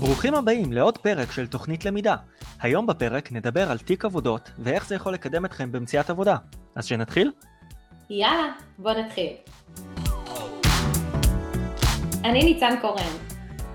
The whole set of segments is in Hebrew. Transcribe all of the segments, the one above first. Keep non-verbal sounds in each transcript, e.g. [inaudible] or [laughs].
ברוכים הבאים לעוד פרק של תוכנית למידה. היום בפרק נדבר על תיק עבודות ואיך זה יכול לקדם אתכם במציאת עבודה. אז שנתחיל? יאללה, בוא נתחיל. אני ניצן קורן.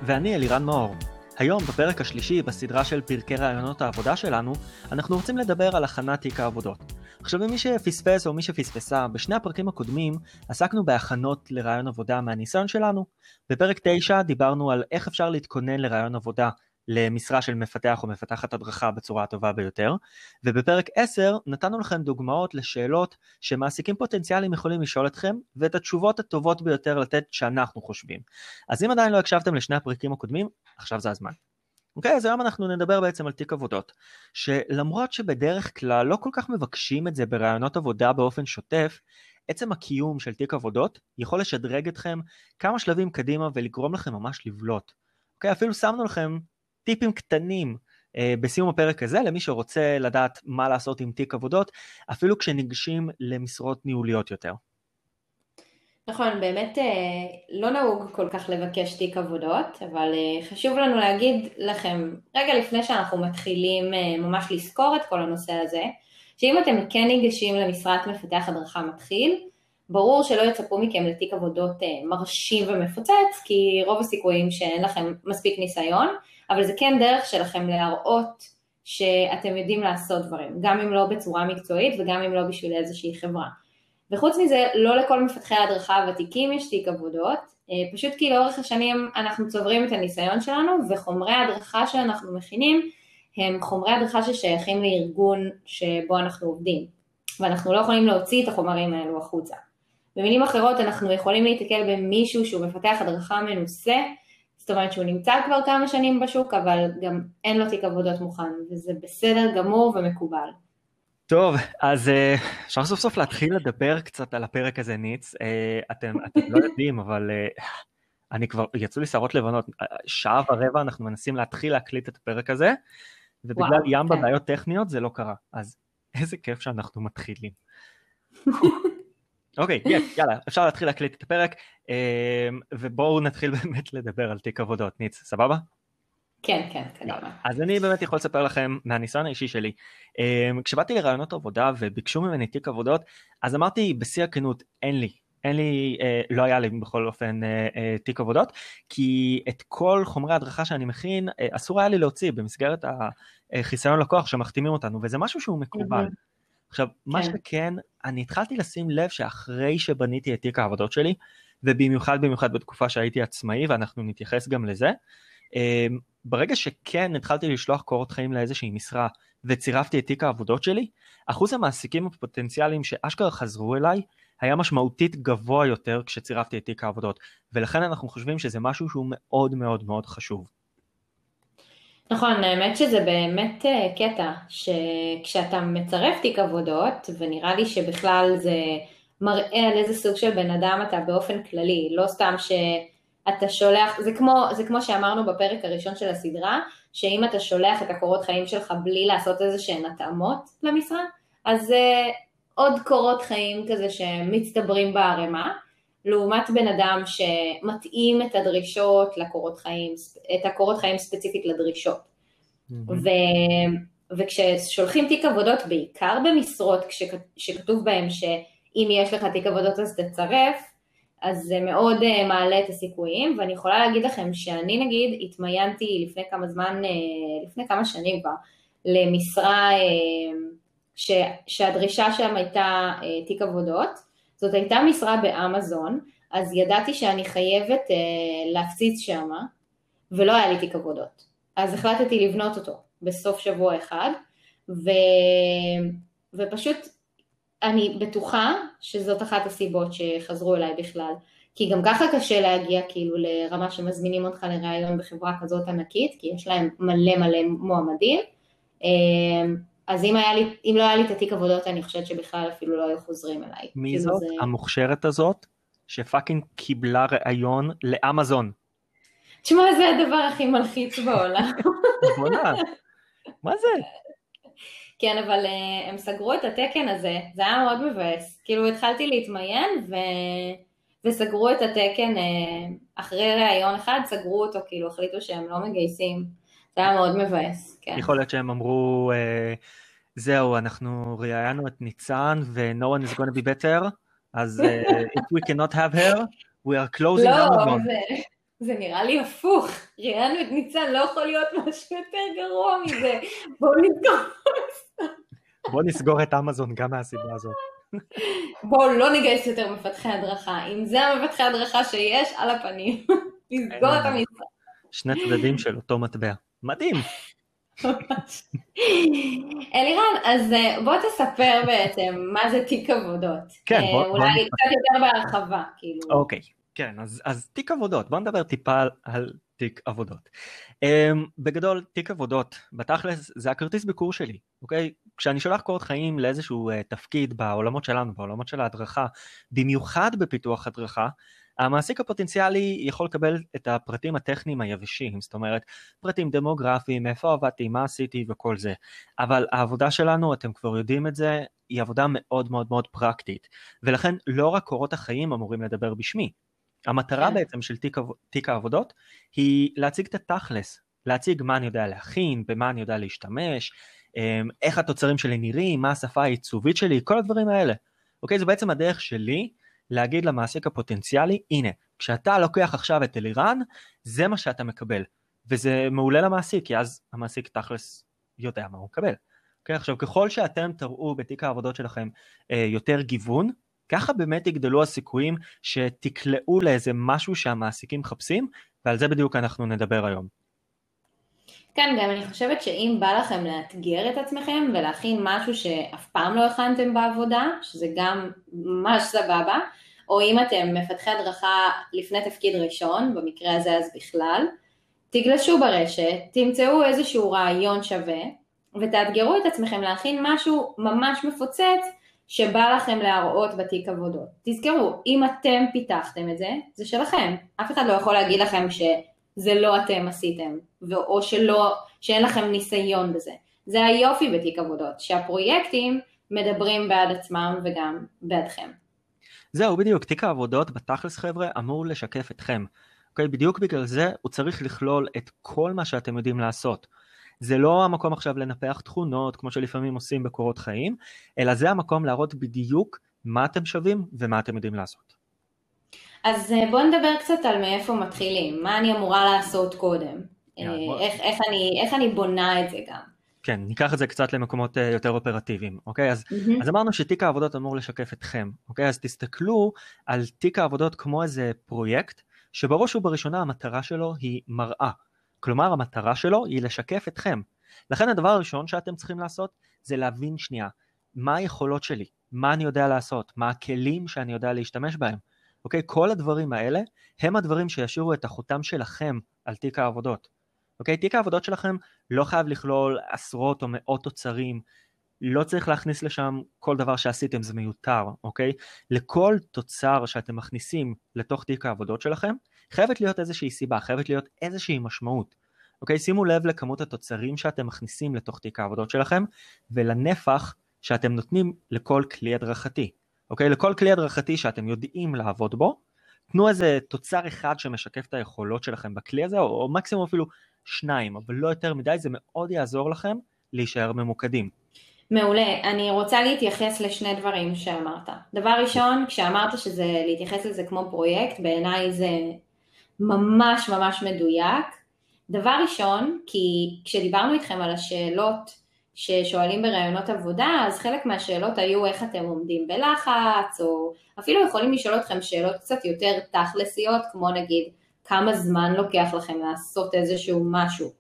ואני אלירן מאור. היום, בפרק השלישי בסדרה של פרקי רעיונות העבודה שלנו, אנחנו רוצים לדבר על הכנת תיק העבודות. עכשיו למי שפספס או מי שפספסה, בשני הפרקים הקודמים עסקנו בהכנות לרעיון עבודה מהניסיון שלנו. בפרק 9 דיברנו על איך אפשר להתכונן לרעיון עבודה למשרה של מפתח או מפתחת הדרכה בצורה הטובה ביותר, ובפרק 10 נתנו לכם דוגמאות לשאלות שמעסיקים פוטנציאליים יכולים לשאול אתכם, ואת התשובות הטובות ביותר לתת שאנחנו חושבים. אז אם עדיין לא הקשבתם לשני הפרקים הקודמים, עכשיו זה הזמן. אוקיי, אז היום אנחנו נדבר בעצם על תיק עבודות, שלמרות שבדרך כלל לא כל כך מבקשים את זה ברעיונות עבודה באופן שוטף, עצם הקיום של תיק עבודות יכול לשדרג אתכם כמה שלבים קדימה ולגרום לכם ממש לבלוט. אוקיי, אפילו שמנו לכם טיפים קטנים אה, בסיום הפרק הזה למי שרוצה לדעת מה לעשות עם תיק עבודות, אפילו כשניגשים למשרות ניהוליות יותר. נכון, באמת אה, לא נהוג כל כך לבקש תיק עבודות, אבל אה, חשוב לנו להגיד לכם, רגע לפני שאנחנו מתחילים אה, ממש לזכור את כל הנושא הזה, שאם אתם כן ניגשים למשרת מפתח הדרכה מתחיל, ברור שלא יצפו מכם לתיק עבודות מרשים ומפוצץ, כי רוב הסיכויים שאין לכם מספיק ניסיון, אבל זה כן דרך שלכם להראות שאתם יודעים לעשות דברים, גם אם לא בצורה מקצועית וגם אם לא בשביל איזושהי חברה. וחוץ מזה, לא לכל מפתחי ההדרכה הוותיקים יש תיק עבודות, אה, פשוט כי לאורך השנים אנחנו צוברים את הניסיון שלנו, וחומרי ההדרכה שאנחנו מכינים הם חומרי הדרכה ששייכים לארגון שבו אנחנו עובדים, ואנחנו לא יכולים להוציא את החומרים האלו החוצה. במילים אחרות, אנחנו יכולים להתקל במישהו שהוא מפתח הדרכה מנוסה, זאת אומרת שהוא נמצא כבר כמה שנים בשוק, אבל גם אין לו תיק עבודות מוכן, וזה בסדר גמור ומקובל. טוב, אז אה, אפשר סוף סוף להתחיל לדבר קצת על הפרק הזה, ניץ. אה, אתם, אתם לא יודעים, אבל אה, אני כבר, יצאו לי שערות לבנות. שעה ורבע אנחנו מנסים להתחיל להקליט את הפרק הזה, ובגלל וואו, ים כן. בבעיות טכניות זה לא קרה. אז איזה כיף שאנחנו מתחילים. אוקיי, okay, yes, יאללה, אפשר להתחיל להקליט את הפרק, ובואו נתחיל באמת לדבר על תיק עבודות. ניץ, סבבה? כן, כן, קדימה. אז אני באמת יכול לספר לכם מהניסיון האישי שלי. אמ, כשבאתי לרעיונות עבודה וביקשו ממני תיק עבודות, אז אמרתי בשיא הכנות, אין לי. אין לי, אה, לא היה לי בכל אופן אה, אה, תיק עבודות, כי את כל חומרי ההדרכה שאני מכין, אה, אסור היה לי להוציא במסגרת החיסיון לקוח שמחתימים אותנו, וזה משהו שהוא מקובל. עכשיו, כן. מה שכן, אני התחלתי לשים לב שאחרי שבניתי את תיק העבודות שלי, ובמיוחד במיוחד בתקופה שהייתי עצמאי, ואנחנו נתייחס גם לזה, אמ, ברגע שכן התחלתי לשלוח קורות חיים לאיזושהי משרה וצירפתי את תיק העבודות שלי, אחוז המעסיקים הפוטנציאליים שאשכרה חזרו אליי היה משמעותית גבוה יותר כשצירפתי את תיק העבודות, ולכן אנחנו חושבים שזה משהו שהוא מאוד מאוד מאוד חשוב. נכון, האמת שזה באמת אה, קטע, שכשאתה מצרף תיק עבודות, ונראה לי שבכלל זה מראה על איזה סוג של בן אדם אתה באופן כללי, לא סתם ש... אתה שולח, זה כמו, זה כמו שאמרנו בפרק הראשון של הסדרה, שאם אתה שולח את הקורות חיים שלך בלי לעשות איזה שהן התאמות למשרה, אז זה עוד קורות חיים כזה שמצטברים בערימה, לעומת בן אדם שמתאים את הדרישות לקורות חיים, את הקורות חיים ספציפית לדרישות. Mm-hmm. ו... וכששולחים תיק עבודות, בעיקר במשרות שכתוב בהם שאם יש לך תיק עבודות אז תצרף, אז זה מאוד uh, מעלה את הסיכויים, ואני יכולה להגיד לכם שאני נגיד התמיינתי לפני כמה זמן, uh, לפני כמה שנים כבר, למשרה uh, ש, שהדרישה שם הייתה תיק עבודות, זאת הייתה משרה באמזון, אז ידעתי שאני חייבת להפציץ שם, ולא היה לי תיק עבודות. אז החלטתי לבנות אותו בסוף שבוע אחד, ו... ופשוט אני בטוחה שזאת אחת הסיבות שחזרו אליי בכלל. כי גם ככה קשה להגיע כאילו לרמה שמזמינים אותך לראיון בחברה כזאת ענקית, כי יש להם מלא מלא מועמדים. אמ, אז אם, היה לי, אם לא היה לי את התיק עבודות, אני חושבת שבכלל אפילו לא היו חוזרים אליי. מי כאילו זאת? זה... המוכשרת הזאת, שפאקינג קיבלה ראיון לאמזון. תשמע, זה הדבר הכי מלחיץ בעולם. מה זה? כן, אבל uh, הם סגרו את התקן הזה, זה היה מאוד מבאס. כאילו התחלתי להתמיין ו... וסגרו את התקן אה, אחרי ראיון אחד, סגרו אותו, כאילו החליטו שהם לא מגייסים. זה היה מאוד מבאס, כן. יכול להיות שהם אמרו, אה, זהו, אנחנו ראיינו את ניצן ו- no one is going to be better, אז if we cannot have her, we are closing לא, זה, זה נראה לי הפוך. ראיינו את ניצן, לא יכול להיות משהו יותר גרוע מזה. בואו נסגור. בואו נסגור את אמזון גם מהסיבה הזאת. בואו לא נגייס יותר מפתחי הדרכה. אם זה המפתחי הדרכה שיש, על הפנים. נסגור את המשרד. שני צדדים של אותו מטבע. מדהים. אלירן, אז אה, בוא תספר בעצם מה זה תיק עבודות. כן, אה, בוא... אולי. קצת יותר בהרחבה, כאילו. אוקיי, כן, אז, אז תיק עבודות, בוא נדבר טיפה על, על תיק עבודות. Um, בגדול, תיק עבודות, בתכלס זה הכרטיס ביקור שלי, אוקיי? כשאני שולח קורות חיים לאיזשהו uh, תפקיד בעולמות שלנו, בעולמות של ההדרכה, במיוחד בפיתוח הדרכה, המעסיק הפוטנציאלי יכול לקבל את הפרטים הטכניים היבשים, זאת אומרת, פרטים דמוגרפיים, איפה עבדתי, מה עשיתי וכל זה. אבל העבודה שלנו, אתם כבר יודעים את זה, היא עבודה מאוד מאוד מאוד פרקטית. ולכן לא רק קורות החיים אמורים לדבר בשמי. המטרה כן. בעצם של תיק, תיק העבודות היא להציג את התכלס, להציג מה אני יודע להכין, במה אני יודע להשתמש, אמ, איך התוצרים שלי נראים, מה השפה העיצובית שלי, כל הדברים האלה. אוקיי, זו בעצם הדרך שלי להגיד למעסיק הפוטנציאלי, הנה, כשאתה לוקח עכשיו את אלירן, זה מה שאתה מקבל. וזה מעולה למעסיק, כי אז המעסיק תכלס יודע מה הוא מקבל. אוקיי, עכשיו ככל שאתם תראו בתיק העבודות שלכם אה, יותר גיוון, ככה באמת יגדלו הסיכויים שתקלעו לאיזה משהו שהמעסיקים מחפשים, ועל זה בדיוק אנחנו נדבר היום. כן, גם אני חושבת שאם בא לכם לאתגר את עצמכם ולהכין משהו שאף פעם לא הכנתם בעבודה, שזה גם ממש סבבה, או אם אתם מפתחי הדרכה לפני תפקיד ראשון, במקרה הזה אז בכלל, תגלשו ברשת, תמצאו איזשהו רעיון שווה, ותאתגרו את עצמכם להכין משהו ממש מפוצץ שבא לכם להראות בתיק עבודות. תזכרו, אם אתם פיתחתם את זה, זה שלכם. אף אחד לא יכול להגיד לכם שזה לא אתם עשיתם, או שלא, שאין לכם ניסיון בזה. זה היופי בתיק עבודות, שהפרויקטים מדברים בעד עצמם וגם בעדכם. זהו, בדיוק, תיק העבודות בתכלס חבר'ה אמור לשקף אתכם. אוקיי, בדיוק בגלל זה הוא צריך לכלול את כל מה שאתם יודעים לעשות. זה לא המקום עכשיו לנפח תכונות כמו שלפעמים עושים בקורות חיים, אלא זה המקום להראות בדיוק מה אתם שווים ומה אתם יודעים לעשות. אז אה, בואו נדבר קצת על מאיפה מתחילים, מה אני אמורה לעשות קודם, אה, איך, איך, אני, איך אני בונה את זה גם. כן, ניקח את זה קצת למקומות אה, יותר אופרטיביים, אוקיי? אז, mm-hmm. אז אמרנו שתיק העבודות אמור לשקף אתכם, אוקיי? אז תסתכלו על תיק העבודות כמו איזה פרויקט, שבראש ובראשונה המטרה שלו היא מראה. כלומר המטרה שלו היא לשקף אתכם. לכן הדבר הראשון שאתם צריכים לעשות זה להבין שנייה מה היכולות שלי, מה אני יודע לעשות, מה הכלים שאני יודע להשתמש בהם. אוקיי? כל הדברים האלה הם הדברים שישאירו את החותם שלכם על תיק העבודות. אוקיי? תיק העבודות שלכם לא חייב לכלול עשרות או מאות תוצרים, לא צריך להכניס לשם כל דבר שעשיתם, זה מיותר, אוקיי? לכל תוצר שאתם מכניסים לתוך תיק העבודות שלכם, חייבת להיות איזושהי סיבה, חייבת להיות איזושהי משמעות. אוקיי? שימו לב לכמות התוצרים שאתם מכניסים לתוך תיק העבודות שלכם, ולנפח שאתם נותנים לכל כלי הדרכתי. אוקיי? לכל כלי הדרכתי שאתם יודעים לעבוד בו, תנו איזה תוצר אחד שמשקף את היכולות שלכם בכלי הזה, או, או מקסימום אפילו שניים, אבל לא יותר מדי, זה מאוד יעזור לכם להישאר ממוקדים. מעולה. אני רוצה להתייחס לשני דברים שאמרת. דבר ראשון, כשאמרת שזה להתייחס לזה כמו פרויקט, בעיניי זה ממש ממש מדויק. דבר ראשון, כי כשדיברנו איתכם על השאלות ששואלים בראיונות עבודה, אז חלק מהשאלות היו איך אתם עומדים בלחץ, או אפילו יכולים לשאול אתכם שאלות קצת יותר תכלסיות, כמו נגיד כמה זמן לוקח לכם לעשות איזשהו משהו.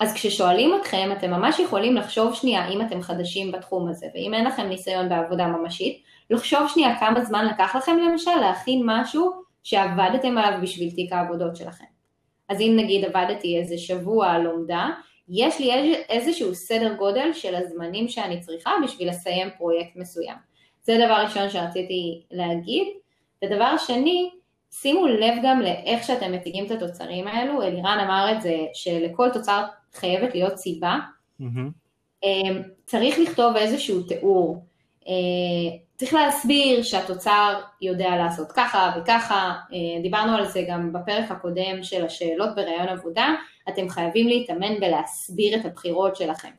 אז כששואלים אתכם, אתם ממש יכולים לחשוב שנייה, אם אתם חדשים בתחום הזה, ואם אין לכם ניסיון בעבודה ממשית, לחשוב שנייה כמה זמן לקח לכם למשל להכין משהו שעבדתם עליו בשביל תיק העבודות שלכם. אז אם נגיד עבדתי איזה שבוע על לומדה, יש לי איזשהו סדר גודל של הזמנים שאני צריכה בשביל לסיים פרויקט מסוים. זה דבר ראשון שרציתי להגיד. ודבר שני, שימו לב גם לאיך שאתם מציגים את התוצרים האלו, אלירן אמר את זה שלכל תוצר חייבת להיות סיבה. Mm-hmm. צריך לכתוב איזשהו תיאור. צריך להסביר שהתוצר יודע לעשות ככה וככה, דיברנו על זה גם בפרק הקודם של השאלות בראיון עבודה, אתם חייבים להתאמן בלהסביר את הבחירות שלכם.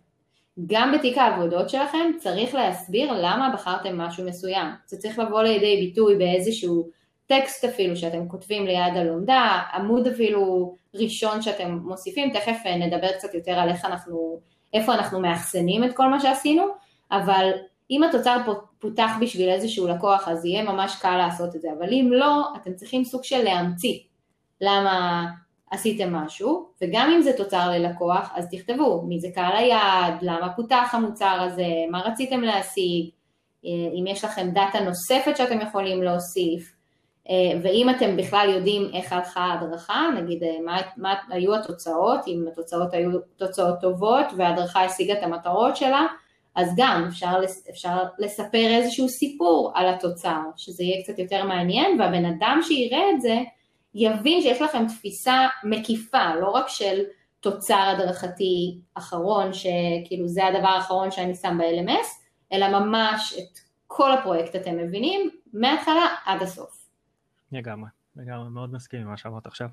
גם בתיק העבודות שלכם צריך להסביר למה בחרתם משהו מסוים. זה צריך לבוא לידי ביטוי באיזשהו טקסט אפילו שאתם כותבים ליד הלומדה, עמוד אפילו ראשון שאתם מוסיפים, תכף נדבר קצת יותר על איך אנחנו, איפה אנחנו מאחסנים את כל מה שעשינו, אבל אם התוצר פותח בשביל איזשהו לקוח אז יהיה ממש קל לעשות את זה, אבל אם לא, אתם צריכים סוג של להמציא למה עשיתם משהו, וגם אם זה תוצר ללקוח, אז תכתבו מי זה קהל היעד, למה פותח המוצר הזה, מה רציתם להשיג, אה, אם יש לכם דאטה נוספת שאתם יכולים להוסיף, אה, ואם אתם בכלל יודעים איך הלכה ההדרכה, נגיד אה, מה, מה היו התוצאות, אם התוצאות היו תוצאות טובות וההדרכה השיגה את המטרות שלה, אז גם אפשר, אפשר לספר איזשהו סיפור על התוצר, שזה יהיה קצת יותר מעניין, והבן אדם שיראה את זה, יבין שיש לכם תפיסה מקיפה, לא רק של תוצר הדרכתי אחרון, שכאילו זה הדבר האחרון שאני שם ב-LMS, אלא ממש את כל הפרויקט אתם מבינים, מההתחלה עד הסוף. לגמרי, לגמרי, מאוד מסכים עם מה שאמרת עכשיו.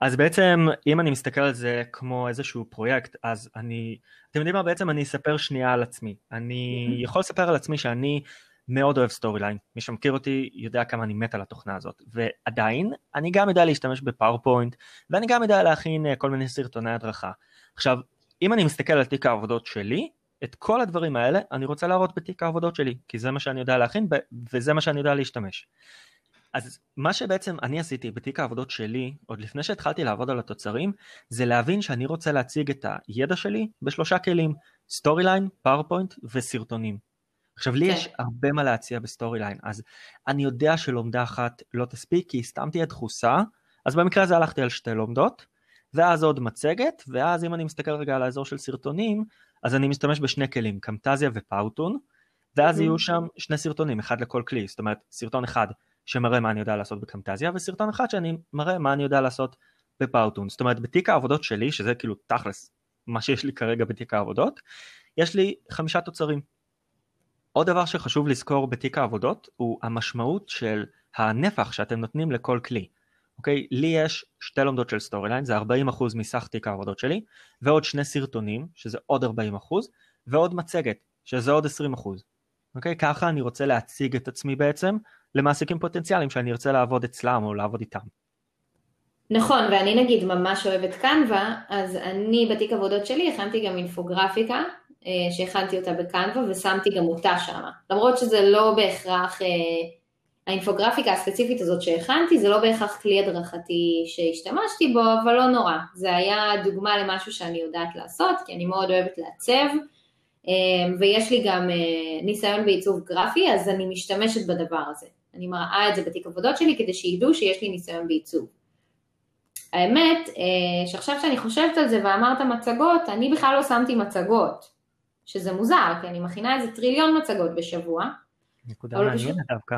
אז בעצם אם אני מסתכל על זה כמו איזשהו פרויקט אז אני, אתם יודעים מה? בעצם אני אספר שנייה על עצמי, אני יכול לספר על עצמי שאני מאוד אוהב Storyline, מי שמכיר אותי יודע כמה אני מת על התוכנה הזאת, ועדיין אני גם יודע להשתמש ב PowerPoint, ואני גם יודע להכין אה, כל מיני סרטוני הדרכה. עכשיו, אם אני מסתכל על תיק העבודות שלי, את כל הדברים האלה אני רוצה להראות בתיק העבודות שלי, כי זה מה שאני יודע להכין וזה מה שאני יודע להשתמש. אז מה שבעצם אני עשיתי בתיק העבודות שלי, עוד לפני שהתחלתי לעבוד על התוצרים, זה להבין שאני רוצה להציג את הידע שלי בשלושה כלים, Storyline, PowerPoint וסרטונים. עכשיו לי כן. יש הרבה מה להציע ב Storyline, אז אני יודע שלומדה אחת לא תספיק כי סתם תהיה דחוסה, אז במקרה הזה הלכתי על שתי לומדות, ואז עוד מצגת, ואז אם אני מסתכל רגע על האזור של סרטונים, אז אני משתמש בשני כלים, Camtasia ו Powtoon, ואז יהיו שם שני סרטונים, אחד לכל כלי, זאת אומרת סרטון אחד שמראה מה אני יודע לעשות ב Camtasia, וסרטון אחד שאני מראה מה אני יודע לעשות ב Powtoon. זאת אומרת בתיק העבודות שלי, שזה כאילו תכלס מה שיש לי כרגע בתיק העבודות, יש לי חמישה תוצרים. עוד דבר שחשוב לזכור בתיק העבודות הוא המשמעות של הנפח שאתם נותנים לכל כלי. אוקיי? לי יש שתי לומדות של Storyline, זה 40% מסך תיק העבודות שלי, ועוד שני סרטונים, שזה עוד 40%, ועוד מצגת, שזה עוד 20%. אוקיי? ככה אני רוצה להציג את עצמי בעצם למעסיקים פוטנציאליים שאני ארצה לעבוד אצלם או לעבוד איתם. נכון, ואני נגיד ממש אוהבת קנווה, אז אני בתיק עבודות שלי הכנתי גם אינפוגרפיקה, אה, שהכנתי אותה בקנווה ושמתי גם אותה שם. למרות שזה לא בהכרח, אה, האינפוגרפיקה הספציפית הזאת שהכנתי, זה לא בהכרח כלי הדרכתי שהשתמשתי בו, אבל לא נורא. זה היה דוגמה למשהו שאני יודעת לעשות, כי אני מאוד אוהבת לעצב, אה, ויש לי גם ניסיון בעיצוב גרפי, אז אני משתמשת בדבר הזה. אני מראה את זה בתיק עבודות שלי כדי שידעו שיש לי ניסיון בעיצוב. האמת, שעכשיו שאני חושבת על זה ואמרת מצגות, אני בכלל לא שמתי מצגות. שזה מוזר, כי אני מכינה איזה טריליון מצגות בשבוע. נקודה מעניינת פשוט... דווקא.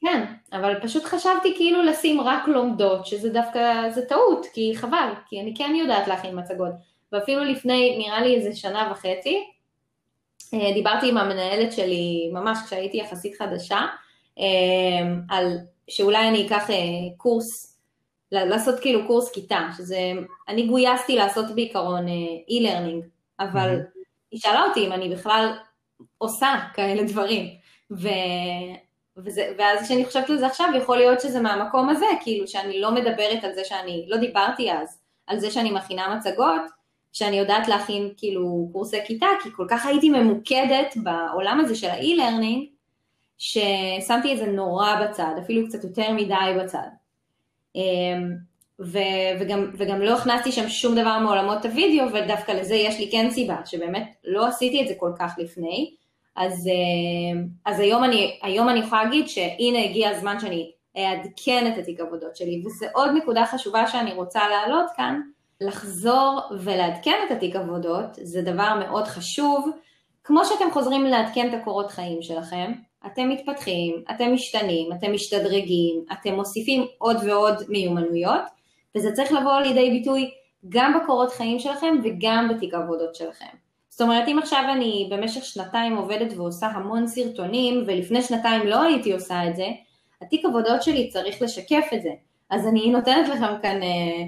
כן, אבל פשוט חשבתי כאילו לשים רק לומדות, שזה דווקא, זה טעות, כי חבל, כי אני כן יודעת להכין מצגות. ואפילו לפני, נראה לי איזה שנה וחצי, אה, דיברתי עם המנהלת שלי, ממש כשהייתי יחסית חדשה, אה, על שאולי אני אקח אה, קורס, לעשות כאילו קורס כיתה, שזה, אני גויסתי לעשות בעיקרון e-learning, אבל mm-hmm. היא שאלה אותי אם אני בכלל עושה כאלה דברים. ו... וזה, ואז כשאני חושבת על זה עכשיו, יכול להיות שזה מהמקום הזה, כאילו שאני לא מדברת על זה שאני, לא דיברתי אז, על זה שאני מכינה מצגות, שאני יודעת להכין כאילו קורסי כיתה, כי כל כך הייתי ממוקדת בעולם הזה של ה e-learning, ששמתי את זה נורא בצד, אפילו קצת יותר מדי בצד. אמ, ו- וגם, וגם לא הכנסתי שם שום דבר מעולמות הוידאו, ודווקא לזה יש לי כן סיבה, שבאמת לא עשיתי את זה כל כך לפני. אז, אה, אז היום, אני, היום אני יכולה להגיד שהנה הגיע הזמן שאני אעדכן את התיק עבודות שלי, וזה עוד נקודה חשובה שאני רוצה להעלות כאן, לחזור ולעדכן את התיק עבודות, זה דבר מאוד חשוב. כמו שאתם חוזרים לעדכן את הקורות חיים שלכם, אתם מתפתחים, אתם משתנים, אתם משתדרגים, אתם מוסיפים עוד ועוד מיומנויות, וזה צריך לבוא לידי ביטוי גם בקורות חיים שלכם וגם בתיק העבודות שלכם. זאת אומרת, אם עכשיו אני במשך שנתיים עובדת ועושה המון סרטונים, ולפני שנתיים לא הייתי עושה את זה, התיק עבודות שלי צריך לשקף את זה. אז אני נותנת לכם כאן אה,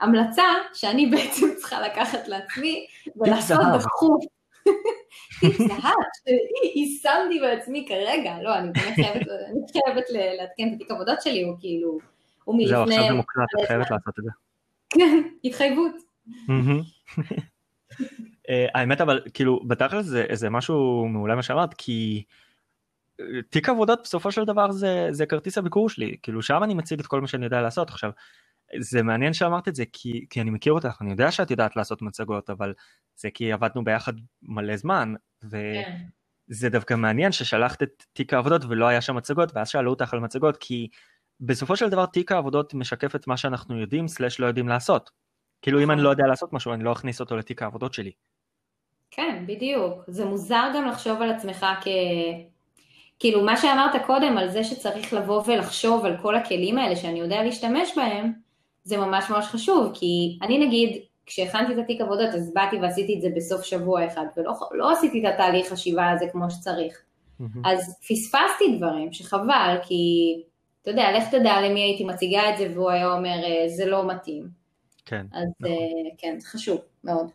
המלצה שאני בעצם צריכה לקחת לעצמי ולעשות דחוף. [laughs] טיפ זהב, שיישמתי בעצמי כרגע, לא, אני באמת חייבת, לעדכן את התיק עבודות שלי, הוא כאילו, הוא מלפני... זהו, עכשיו זה מוקלט, את חייבת לעשות את זה. כן, התחייבות. אה, האמת אבל כאילו בתכל'ס זה, זה משהו מעולה מה שאמרת כי אה, תיק עבודות בסופו של דבר זה, זה כרטיס הביקור שלי כאילו שם אני מציג את כל מה שאני יודע לעשות עכשיו זה מעניין שאמרת את זה כי, כי אני מכיר אותך אני יודע שאת יודעת לעשות מצגות אבל זה כי עבדנו ביחד מלא זמן וזה כן. דווקא מעניין ששלחת את תיק העבודות ולא היה שם מצגות ואז שאלו אותך על מצגות כי בסופו של דבר תיק העבודות משקף את מה שאנחנו יודעים סלש לא יודעים לעשות. כאילו אם אני לא יודע לעשות משהו אני לא אכניס אותו לתיק העבודות שלי. כן, בדיוק. זה מוזר גם לחשוב על עצמך כ... כאילו מה שאמרת קודם על זה שצריך לבוא ולחשוב על כל הכלים האלה שאני יודע להשתמש בהם, זה ממש ממש חשוב, כי אני נגיד, כשהכנתי את התיק עבודות אז באתי ועשיתי את זה בסוף שבוע אחד, ולא לא עשיתי את התהליך חשיבה הזה כמו שצריך. Mm-hmm. אז פספסתי דברים שחבל, כי אתה יודע, לך תדע למי הייתי מציגה את זה והוא היה אומר אה, זה לא מתאים. כן. אז נכון. uh, כן, חשוב מאוד.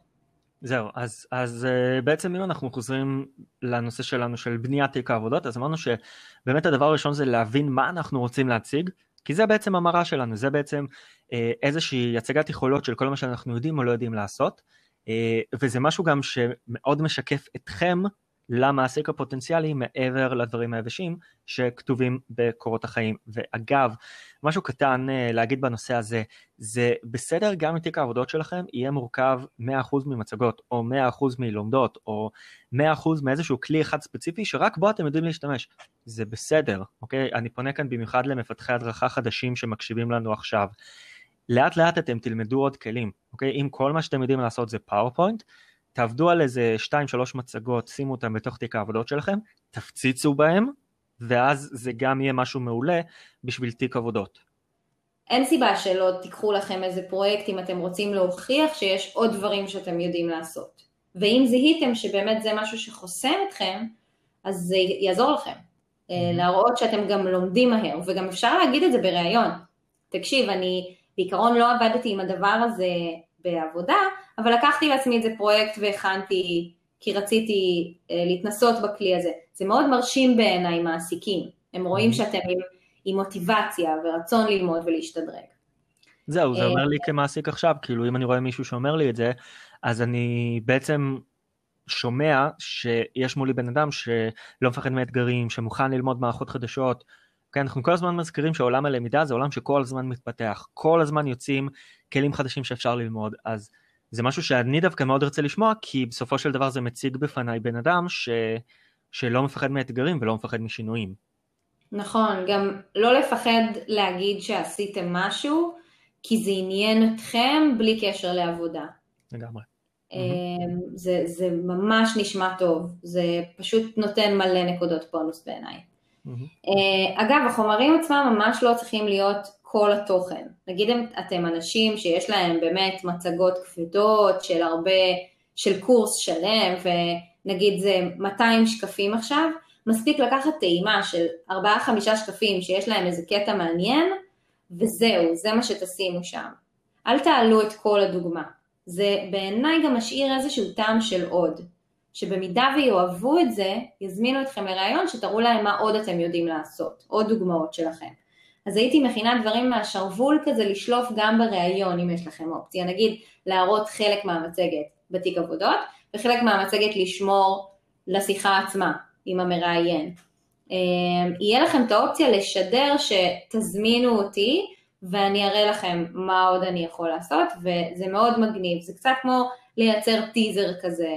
זהו, אז, אז uh, בעצם אם אנחנו חוזרים לנושא שלנו של בניית תיק העבודות, אז אמרנו שבאמת הדבר הראשון זה להבין מה אנחנו רוצים להציג, כי זה בעצם המראה שלנו, זה בעצם uh, איזושהי הצגת יכולות של כל מה שאנחנו יודעים או לא יודעים לעשות, uh, וזה משהו גם שמאוד משקף אתכם למעסיק הפוטנציאלי מעבר לדברים היבשים שכתובים בקורות החיים. ואגב, משהו קטן אה, להגיד בנושא הזה, זה בסדר גם אם תיק העבודות שלכם יהיה מורכב 100% ממצגות, או 100% מלומדות, או 100% מאיזשהו כלי אחד ספציפי שרק בו אתם יודעים להשתמש. זה בסדר, אוקיי? אני פונה כאן במיוחד למפתחי הדרכה חדשים שמקשיבים לנו עכשיו. לאט לאט אתם תלמדו עוד כלים, אוקיי? אם כל מה שאתם יודעים לעשות זה PowerPoint, תעבדו על איזה 2-3 מצגות, שימו אותם בתוך תיק העבודות שלכם, תפציצו בהם, ואז זה גם יהיה משהו מעולה בשביל תיק עבודות. אין סיבה שלא תיקחו לכם איזה פרויקט אם אתם רוצים להוכיח שיש עוד דברים שאתם יודעים לעשות. ואם זיהיתם שבאמת זה משהו שחוסם אתכם, אז זה יעזור לכם. Mm-hmm. להראות שאתם גם לומדים מהר, וגם אפשר להגיד את זה בריאיון. תקשיב, אני בעיקרון לא עבדתי עם הדבר הזה בעבודה, אבל לקחתי לעצמי איזה פרויקט והכנתי, כי רציתי אה, להתנסות בכלי הזה. זה מאוד מרשים בעיניי מעסיקים, הם רואים mm-hmm. שאתם עם, עם מוטיבציה ורצון ללמוד ולהשתדרג. זהו, זה אה, אומר לי כמעסיק עכשיו, כאילו אם אני רואה מישהו שאומר לי את זה, אז אני בעצם שומע שיש מולי בן אדם שלא מפחד מאתגרים, שמוכן ללמוד מערכות חדשות. כן, אנחנו כל הזמן מזכירים שעולם הלמידה זה עולם שכל הזמן מתפתח, כל הזמן יוצאים כלים חדשים שאפשר ללמוד, אז זה משהו שאני דווקא מאוד ארצה לשמוע, כי בסופו של דבר זה מציג בפניי בן אדם ש... שלא מפחד מאתגרים ולא מפחד משינויים. נכון, גם לא לפחד להגיד שעשיתם משהו, כי זה עניין אתכם בלי קשר לעבודה. לגמרי. אמ, זה, זה ממש נשמע טוב, זה פשוט נותן מלא נקודות בונוס בעיניי. אה, אגב, החומרים עצמם ממש לא צריכים להיות כל התוכן. נגיד אתם אנשים שיש להם באמת מצגות כבדות של הרבה, של קורס שלם, ונגיד זה 200 שקפים עכשיו, מספיק לקחת טעימה של 4-5 שקפים שיש להם איזה קטע מעניין, וזהו, זה מה שתשימו שם. אל תעלו את כל הדוגמה. זה בעיניי גם משאיר איזשהו טעם של עוד. שבמידה ויאהבו את זה, יזמינו אתכם לראיון שתראו להם מה עוד אתם יודעים לעשות, עוד דוגמאות שלכם. אז הייתי מכינה דברים מהשרוול כזה לשלוף גם בראיון אם יש לכם אופציה, נגיד להראות חלק מהמצגת בתיק עבודות וחלק מהמצגת לשמור לשיחה עצמה עם המראיין. אמ, יהיה לכם את האופציה לשדר שתזמינו אותי ואני אראה לכם מה עוד אני יכול לעשות וזה מאוד מגניב, זה קצת כמו לייצר טיזר כזה,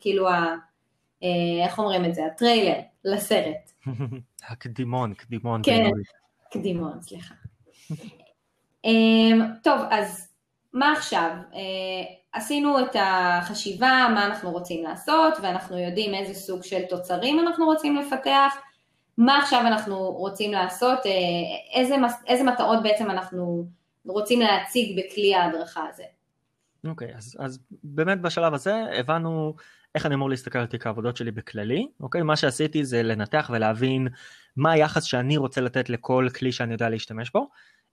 כאילו, ה, אה, איך אומרים את זה, הטריילר לסרט. [laughs] הקדימון, קדימון. כן, קדימון, סליחה. [laughs] אמ, טוב, אז מה עכשיו? אה, עשינו את החשיבה, מה אנחנו רוצים לעשות, ואנחנו יודעים איזה סוג של תוצרים אנחנו רוצים לפתח, מה עכשיו אנחנו רוצים לעשות, אה, איזה, איזה מטרות בעצם אנחנו רוצים להציג בכלי ההדרכה הזה. אוקיי, אז, אז באמת בשלב הזה הבנו איך אני אמור להסתכל על תיק העבודות שלי בכללי, אוקיי? מה שעשיתי זה לנתח ולהבין מה היחס שאני רוצה לתת לכל כלי שאני יודע להשתמש בו,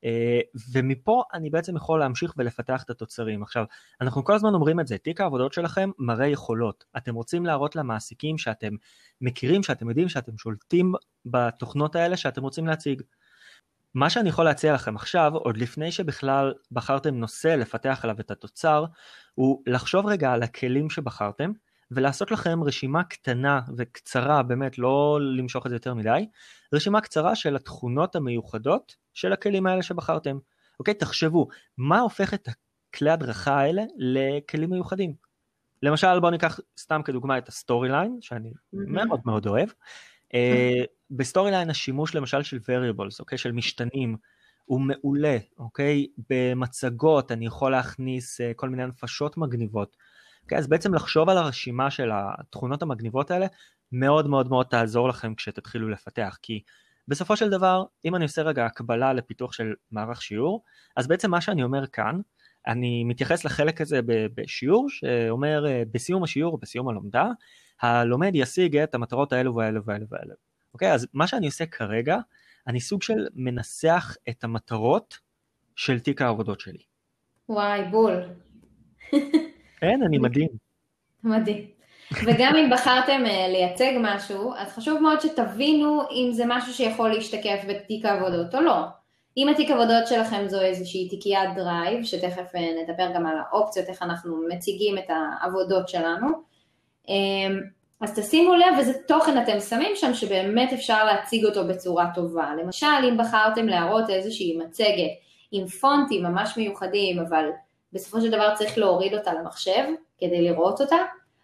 אה, ומפה אני בעצם יכול להמשיך ולפתח את התוצרים. עכשיו, אנחנו כל הזמן אומרים את זה, תיק העבודות שלכם מראה יכולות. אתם רוצים להראות למעסיקים שאתם מכירים, שאתם יודעים, שאתם שולטים בתוכנות האלה שאתם רוצים להציג. מה שאני יכול להציע לכם עכשיו, עוד לפני שבכלל בחרתם נושא לפתח עליו את התוצר, הוא לחשוב רגע על הכלים שבחרתם, ולעשות לכם רשימה קטנה וקצרה, באמת לא למשוך את זה יותר מדי, רשימה קצרה של התכונות המיוחדות של הכלים האלה שבחרתם. אוקיי, תחשבו, מה הופך את כלי הדרכה האלה לכלים מיוחדים? למשל בואו ניקח סתם כדוגמה את ה Storyline, שאני. מאוד מאוד אוהב. אה, ב Storyline השימוש למשל של variables, אוקיי, של משתנים, הוא מעולה, אוקיי? במצגות אני יכול להכניס uh, כל מיני הנפשות מגניבות. אוקיי, אז בעצם לחשוב על הרשימה של התכונות המגניבות האלה מאוד מאוד מאוד תעזור לכם כשתתחילו לפתח, כי בסופו של דבר, אם אני עושה רגע הקבלה לפיתוח של מערך שיעור, אז בעצם מה שאני אומר כאן, אני מתייחס לחלק הזה בשיעור שאומר אה, בסיום השיעור או בסיום הלומדה, הלומד ישיג את המטרות האלו והאלו והאלו והאלו. אוקיי, אז מה שאני עושה כרגע, אני סוג של מנסח את המטרות של תיק העבודות שלי. וואי, בול. [laughs] כן, אני מדהים. מדהים. וגם אם בחרתם אה, לייצג משהו, אז חשוב מאוד שתבינו אם זה משהו שיכול להשתקף בתיק העבודות או לא. אם התיק עבודות שלכם זו איזושהי תיקיית Drive, שתכף אה, נדבר גם על האופציות, איך אנחנו מציגים את העבודות שלנו, um, אז תשימו לב איזה תוכן אתם שמים שם שבאמת אפשר להציג אותו בצורה טובה. למשל, אם בחרתם להראות איזושהי מצגת עם פונטים ממש מיוחדים, אבל בסופו של דבר צריך להוריד אותה למחשב כדי לראות אותה,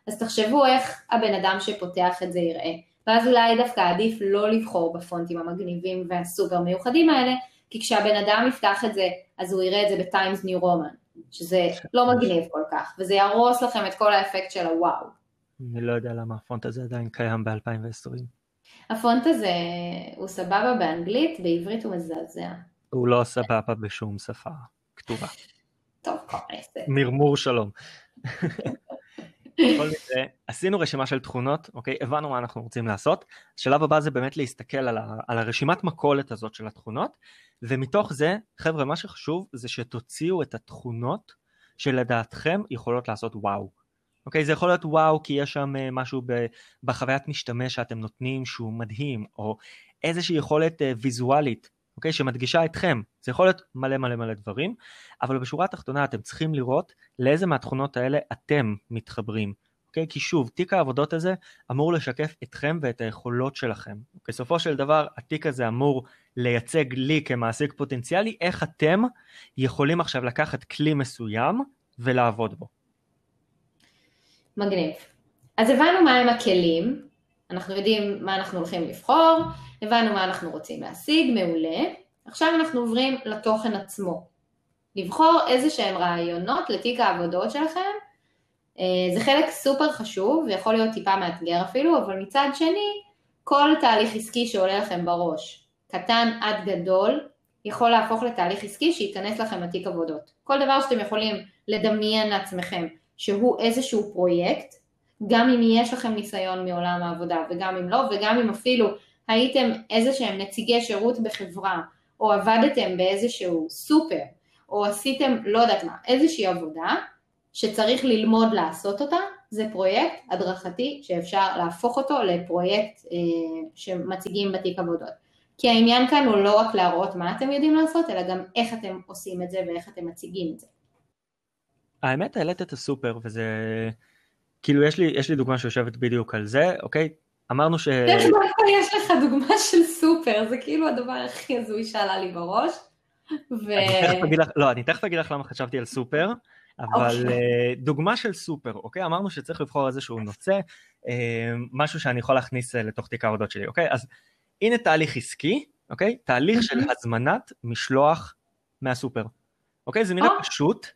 אז תחשבו איך הבן אדם שפותח את זה יראה. ואז אולי דווקא עדיף לא לבחור בפונטים המגניבים והסופר מיוחדים האלה, כי כשהבן אדם יפתח את זה, אז הוא יראה את זה בטיימס ניו רומן, שזה לא מגניב כל כך, וזה יהרוס לכם את כל האפקט של הוואו. אני לא יודע למה הפונט הזה עדיין קיים ב-2020. הפונט הזה הוא סבבה באנגלית, בעברית הוא מזעזע. הוא לא סבבה בשום שפה כתובה. טוב, עסק. מרמור שלום. [laughs] בכל מקרה, עשינו רשימה של תכונות, אוקיי? הבנו מה אנחנו רוצים לעשות. השלב הבא זה באמת להסתכל על, ה, על הרשימת מכולת הזאת של התכונות, ומתוך זה, חבר'ה, מה שחשוב זה שתוציאו את התכונות שלדעתכם יכולות לעשות וואו. אוקיי? זה יכול להיות וואו כי יש שם אה, משהו בחוויית משתמש שאתם נותנים שהוא מדהים, או איזושהי יכולת אה, ויזואלית אוקיי? שמדגישה אתכם. זה יכול להיות מלא מלא מלא דברים, אבל בשורה התחתונה אתם צריכים לראות לאיזה מהתכונות האלה אתם מתחברים. אוקיי? כי שוב, תיק העבודות הזה אמור לשקף אתכם ואת היכולות שלכם. בסופו של דבר, התיק הזה אמור לייצג לי כמעסיק פוטנציאלי איך אתם יכולים עכשיו לקחת כלי מסוים ולעבוד בו. מגניב. אז הבנו מהם הכלים, אנחנו יודעים מה אנחנו הולכים לבחור, הבנו מה אנחנו רוצים להשיג, מעולה. עכשיו אנחנו עוברים לתוכן עצמו. לבחור איזה שהם רעיונות לתיק העבודות שלכם. אה, זה חלק סופר חשוב, ויכול להיות טיפה מאתגר אפילו, אבל מצד שני, כל תהליך עסקי שעולה לכם בראש, קטן עד גדול, יכול להפוך לתהליך עסקי שייכנס לכם לתיק עבודות. כל דבר שאתם יכולים לדמיין לעצמכם שהוא איזשהו פרויקט, גם אם יש לכם ניסיון מעולם העבודה וגם אם לא, וגם אם אפילו הייתם איזה שהם נציגי שירות בחברה, או עבדתם באיזשהו סופר, או עשיתם לא יודעת מה, איזושהי עבודה שצריך ללמוד לעשות אותה, זה פרויקט הדרכתי שאפשר להפוך אותו לפרויקט אה, שמציגים בתיק עבודות. כי העניין כאן הוא לא רק להראות מה אתם יודעים לעשות, אלא גם איך אתם עושים את זה ואיך אתם מציגים את זה. האמת העלית את הסופר וזה כאילו יש לי, יש לי דוגמה שיושבת בדיוק על זה, אוקיי? אמרנו ש... יש לך דוגמה של סופר, זה כאילו הדבר הכי הזוי שעלה לי בראש. ו... אני לך, לא, אני תכף אגיד לך למה חשבתי על סופר, אבל. אוקיי. אה, דוגמה של סופר, אוקיי? אמרנו שצריך לבחור איזשהו נושא, אה, משהו שאני יכול להכניס אה, לתוך תיק העבודות שלי, אוקיי? אז הנה תהליך עסקי, אוקיי? תהליך של הזמנת משלוח מהסופר. אוקיי? זה נראה oh. פשוט,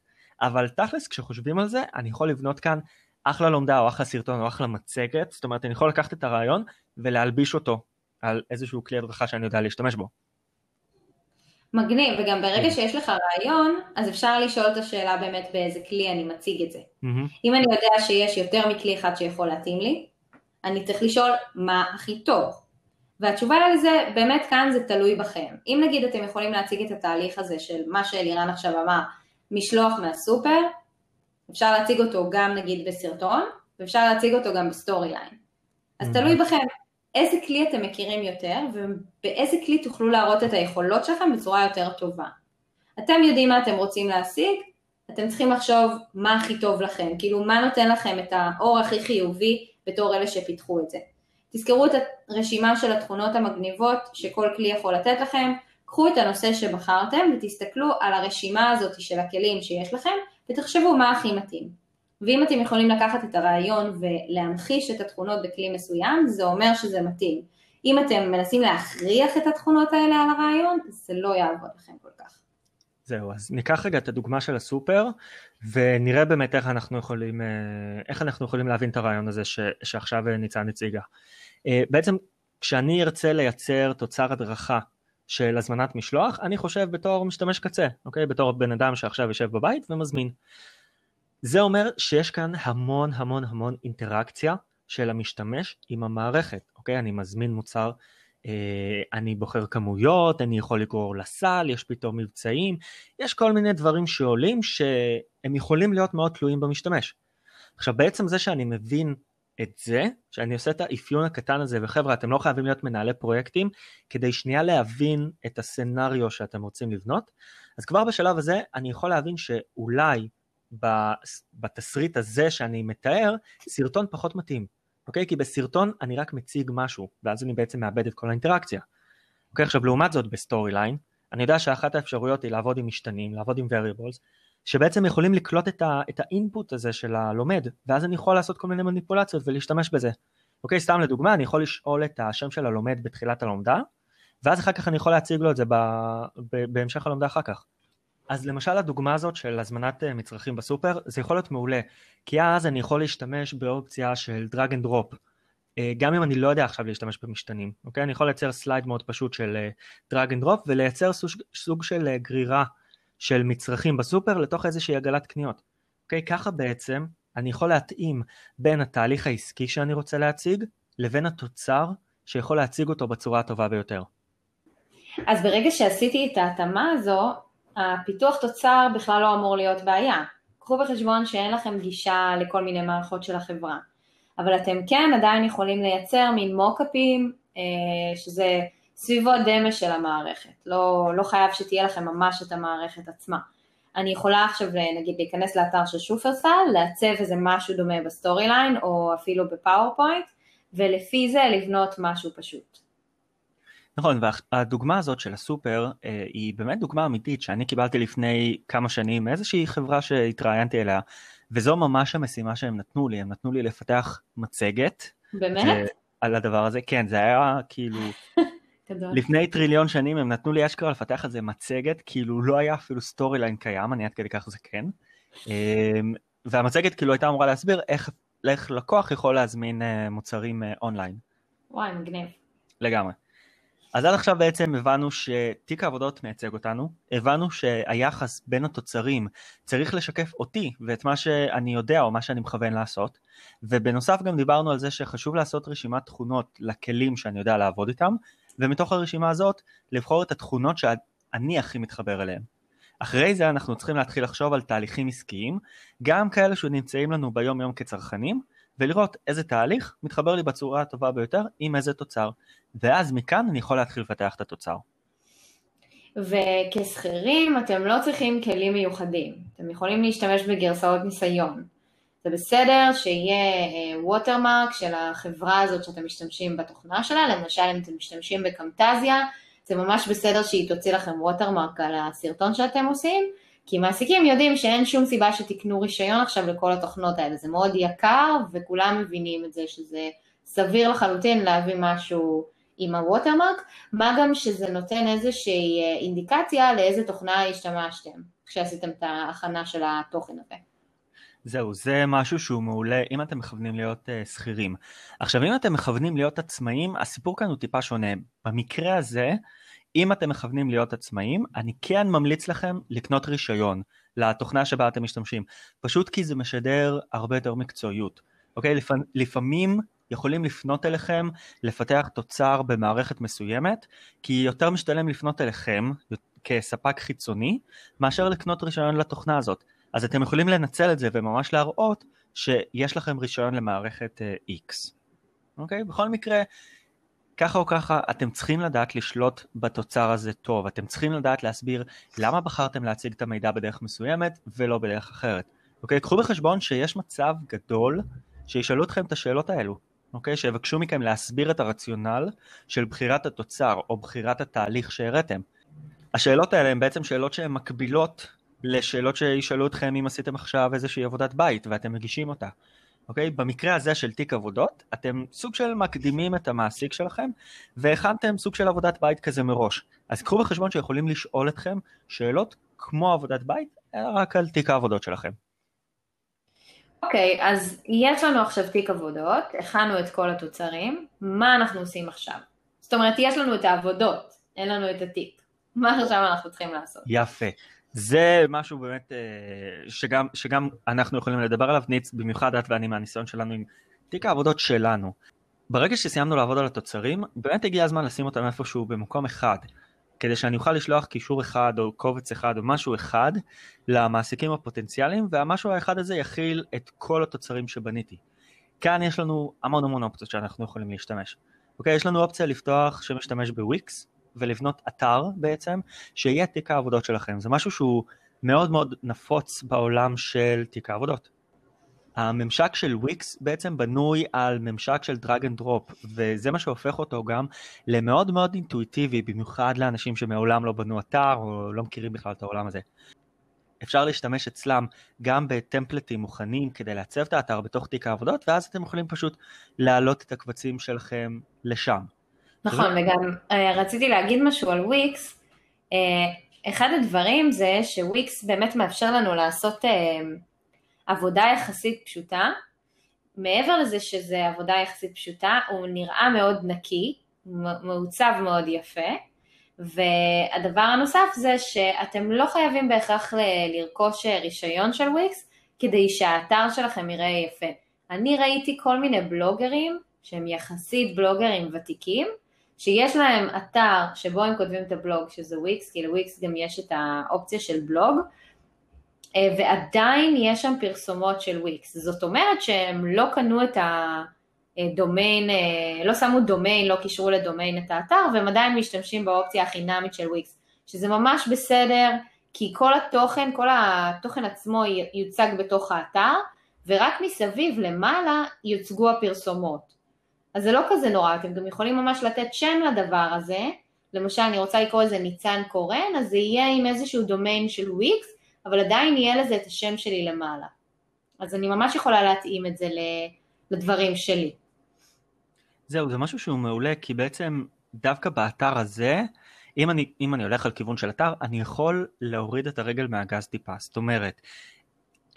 אבל תכלס כשחושבים על זה, אני יכול לבנות כאן אחלה לומדה או אחלה סרטון או אחלה מצגת, זאת אומרת אני יכול לקחת את הרעיון ולהלביש אותו על איזשהו כלי הדרכה שאני יודע להשתמש בו. מגניב, וגם ברגע שיש לך רעיון, אז אפשר לשאול את השאלה באמת באיזה כלי אני מציג את זה. מהמם. אם אני יודע שיש יותר מכלי אחד שיכול להתאים לי, אני צריך לשאול מה הכי טוב. והתשובה לזה, באמת כאן זה תלוי בכם. אם נגיד אתם יכולים להציג את התהליך הזה של מה שאלירן עכשיו אמר, משלוח מהסופר, אפשר להציג אותו גם נגיד בסרטון, ואפשר להציג אותו גם ב Storyline. אז Mhm. תלוי בכם איזה כלי אתם מכירים יותר, ובאיזה כלי תוכלו להראות את היכולות שלכם בצורה יותר טובה. אתם יודעים מה אתם רוצים להשיג, אתם צריכים לחשוב מה הכי טוב לכם, כאילו מה נותן לכם את האור הכי חיובי בתור אלה שפיתחו את זה. תזכרו את הרשימה של התכונות המגניבות שכל כלי יכול לתת לכם, קחו את הנושא שבחרתם ותסתכלו על הרשימה הזאת של הכלים שיש לכם ותחשבו מה הכי מתאים. ואם אתם יכולים לקחת את הרעיון ולהמחיש את התכונות בכלי מסוים, זה אומר שזה מתאים. אם אתם מנסים להכריח את התכונות האלה על הרעיון, זה לא יעבוד לכם כל כך. זהו, אז ניקח רגע את הדוגמה של הסופר, ונראה באמת איך אנחנו יכולים, אה, איך אנחנו יכולים להבין את הרעיון הזה ש, שעכשיו אה, ניצן הציגה. אה, בעצם כשאני ארצה לייצר תוצר הדרכה של הזמנת משלוח, אני חושב בתור משתמש קצה, אוקיי? בתור בן אדם שעכשיו יושב בבית ומזמין. זה אומר שיש כאן המון המון המון אינטראקציה של המשתמש עם המערכת, אוקיי? אני מזמין מוצר, אה, אני בוחר כמויות, אני יכול לגרור לסל, יש פתאום מבצעים, יש כל מיני דברים שעולים שהם יכולים להיות מאוד תלויים במשתמש. עכשיו בעצם זה שאני מבין את זה, שאני עושה את האפיון הקטן הזה, וחבר'ה אתם לא חייבים להיות מנהלי פרויקטים, כדי שנייה להבין את הסצנריו שאתם רוצים לבנות, אז כבר בשלב הזה אני יכול להבין שאולי בתסריט הזה שאני מתאר, סרטון פחות מתאים, אוקיי? כי בסרטון אני רק מציג משהו, ואז אני בעצם מאבד את כל האינטראקציה. אוקיי, עכשיו לעומת זאת ב Storyline, אני יודע שאחת האפשרויות היא לעבוד עם משתנים, לעבוד עם variables, שבעצם יכולים לקלוט את, ה, את ה input הזה של הלומד, ואז אני יכול לעשות כל מיני מניפולציות ולהשתמש בזה. אוקיי, סתם לדוגמה, אני יכול לשאול את השם של הלומד בתחילת הלומדה, ואז אחר כך אני יכול להציג לו את זה ב, ב, בהמשך הלומדה אחר כך. אז למשל הדוגמה הזאת של הזמנת אה, מצרכים בסופר, זה יכול להיות מעולה, כי אז אני יכול להשתמש באופציה של drag and drop, גם אם אני לא יודע עכשיו להשתמש במשתנים, אוקיי? אני יכול לייצר slide מאוד פשוט של drag and drop ולייצר סוג, סוג של אה, גרירה של מצרכים בסופר לתוך איזושהי עגלת קניות, אוקיי? ככה בעצם אני יכול להתאים בין התהליך העסקי שאני רוצה להציג לבין התוצר שיכול להציג אותו בצורה הטובה ביותר. אז ברגע שעשיתי את ההתאמה הזו, הפיתוח תוצר בכלל לא אמור להיות בעיה. קחו בחשבון שאין לכם גישה לכל מיני מערכות של החברה, אבל אתם כן עדיין יכולים לייצר מין מוקאפים, אה, שזה סביבות דמה של המערכת, לא, לא חייב שתהיה לכם ממש את המערכת עצמה. אני יכולה עכשיו נגיד להיכנס לאתר של שופרסל, לעצב איזה משהו דומה ב Storyline או אפילו ב PowerPoint, ולפי זה לבנות משהו פשוט. נכון, והדוגמה הזאת של הסופר אה, היא באמת דוגמה אמיתית שאני קיבלתי לפני כמה שנים מאיזושהי חברה שהתראיינתי אליה, וזו ממש המשימה שהם נתנו לי, הם נתנו לי לפתח מצגת. באמת? על הדבר הזה, כן, זה היה כאילו, [laughs] לפני טריליון שנים הם נתנו לי אשכרה לפתח על זה מצגת, כאילו לא היה אפילו Storyline קיים, אני עד כדי כך זקן. והמצגת כאילו הייתה אמורה להסביר איך, איך לקוח יכול להזמין אה, מוצרים אה, אונליין. וואי, מגניב. לגמרי. אז עד עכשיו בעצם הבנו שתיק העבודות מייצג אותנו, הבנו שהיחס בין התוצרים צריך לשקף אותי ואת מה שאני יודע או מה שאני מכוון לעשות, ובנוסף גם דיברנו על זה שחשוב לעשות רשימת תכונות לכלים שאני יודע לעבוד איתם, ומתוך הרשימה הזאת לבחור את התכונות שאני הכי מתחבר אליהן. אחרי זה אנחנו צריכים להתחיל לחשוב על תהליכים עסקיים, גם כאלה שנמצאים לנו ביום יום כצרכנים, ולראות איזה תהליך מתחבר לי בצורה הטובה ביותר עם איזה תוצר, ואז מכאן אני יכול להתחיל לפתח את התוצר. וכשכירים אתם לא צריכים כלים מיוחדים, אתם יכולים להשתמש בגרסאות ניסיון. זה בסדר שיהיה ווטרמרק של החברה הזאת שאתם משתמשים בתוכנה שלה, למשל אם אתם משתמשים בקמטזיה, זה ממש בסדר שהיא תוציא לכם ווטרמרק על הסרטון שאתם עושים, כי מעסיקים יודעים שאין שום סיבה שתקנו רישיון עכשיו לכל התוכנות האלה, זה מאוד יקר וכולם מבינים את זה שזה סביר לחלוטין להביא משהו עם הווטרמרק, מה גם שזה נותן איזושהי אינדיקציה לאיזה תוכנה השתמשתם כשעשיתם את ההכנה של התוכן הזה. זהו, זה משהו שהוא מעולה אם אתם מכוונים להיות uh, שכירים. עכשיו אם אתם מכוונים להיות עצמאים, הסיפור כאן הוא טיפה שונה. במקרה הזה, אם אתם מכוונים להיות עצמאים, אני כן ממליץ לכם לקנות רישיון לתוכנה שבה אתם משתמשים, פשוט כי זה משדר הרבה יותר מקצועיות, אוקיי? לפ... לפעמים יכולים לפנות אליכם לפתח תוצר במערכת מסוימת, כי יותר משתלם לפנות אליכם כספק חיצוני, מאשר לקנות רישיון לתוכנה הזאת. אז אתם יכולים לנצל את זה וממש להראות שיש לכם רישיון למערכת uh, X. אוקיי? בכל מקרה, ככה או ככה, אתם צריכים לדעת לשלוט בתוצר הזה טוב, אתם צריכים לדעת להסביר למה בחרתם להציג את המידע בדרך מסוימת ולא בדרך אחרת. אוקיי? קחו בחשבון שיש מצב גדול שישאלו אתכם את השאלות האלו. אוקיי? שיבקשו מכם להסביר את הרציונל של בחירת התוצר או בחירת התהליך שהראיתם. השאלות האלה הן בעצם שאלות שהן מקבילות לשאלות שישאלו אתכם אם עשיתם עכשיו איזושהי עבודת בית ואתם מגישים אותה. אוקיי? במקרה הזה של תיק עבודות, אתם סוג של מקדימים את המעסיק שלכם והכנתם סוג של עבודת בית כזה מראש. אז קחו בחשבון שיכולים לשאול אתכם שאלות כמו עבודת בית, אלא רק על תיק העבודות שלכם. אוקיי, okay, אז יש לנו עכשיו תיק עבודות, הכנו את כל התוצרים, מה אנחנו עושים עכשיו? זאת אומרת, יש לנו את העבודות, אין לנו את התיק. מה עכשיו אנחנו צריכים לעשות? יפה. זה משהו באמת אה, שגם, שגם אנחנו יכולים לדבר עליו, ניץ, במיוחד את ואני מהניסיון שלנו עם תיק העבודות שלנו. ברגע שסיימנו לעבוד על התוצרים, באמת הגיע הזמן לשים אותם איפשהו במקום אחד. כדי שאני אוכל לשלוח קישור אחד או קובץ אחד או משהו אחד למעסיקים הפוטנציאליים והמשהו האחד הזה יכיל את כל התוצרים שבניתי. כאן יש לנו המון המון אופציות שאנחנו יכולים להשתמש. אוקיי, יש לנו אופציה לפתוח שמשתמש בוויקס ולבנות אתר בעצם שיהיה תיק העבודות שלכם. זה משהו שהוא מאוד מאוד נפוץ בעולם של תיק העבודות. הממשק של וויקס בעצם בנוי על ממשק של drag and drop וזה מה שהופך אותו גם למאוד מאוד אינטואיטיבי במיוחד לאנשים שמעולם לא בנו אתר או לא מכירים בכלל את העולם הזה. אפשר להשתמש אצלם גם בטמפלטים מוכנים כדי לעצב את האתר בתוך תיק העבודות ואז אתם יכולים פשוט להעלות את הקבצים שלכם לשם. נכון וגם אה, רציתי להגיד משהו על וויקס, אה, אחד הדברים זה שוויקס באמת מאפשר לנו לעשות אה, עבודה יחסית פשוטה. מעבר לזה שזה עבודה יחסית פשוטה, הוא נראה מאוד נקי, מעוצב מאוד יפה, והדבר הנוסף זה שאתם לא חייבים בהכרח לרכוש רישיון של וויקס כדי שהאתר שלכם יראה יפה. אני ראיתי כל מיני בלוגרים שהם יחסית בלוגרים ותיקים, שיש להם אתר שבו הם כותבים את הבלוג שזה וויקס, כי לוויקס גם יש את האופציה של בלוג, אה, ועדיין יש שם פרסומות של וויקס. זאת אומרת שהם לא קנו את הדומיין, אה, לא שמו דומיין, לא קישרו לדומיין את האתר, והם עדיין משתמשים באופציה החינמית של וויקס, שזה ממש בסדר, כי כל התוכן, כל התוכן עצמו יוצג בתוך האתר, ורק מסביב למעלה יוצגו הפרסומות. אז זה לא כזה נורא, אתם גם יכולים ממש לתת שם לדבר הזה, למשל אני רוצה לקרוא לזה ניצן קורן, אז זה יהיה עם איזשהו דומיין של וויקס, אבל עדיין יהיה לזה את השם שלי למעלה. אז אני ממש יכולה להתאים את זה לדברים שלי. זהו, זה משהו שהוא מעולה, כי בעצם דווקא באתר הזה, אם אני, אם אני הולך על כיוון של אתר, אני יכול להוריד את הרגל מהגז טיפה. זאת אומרת,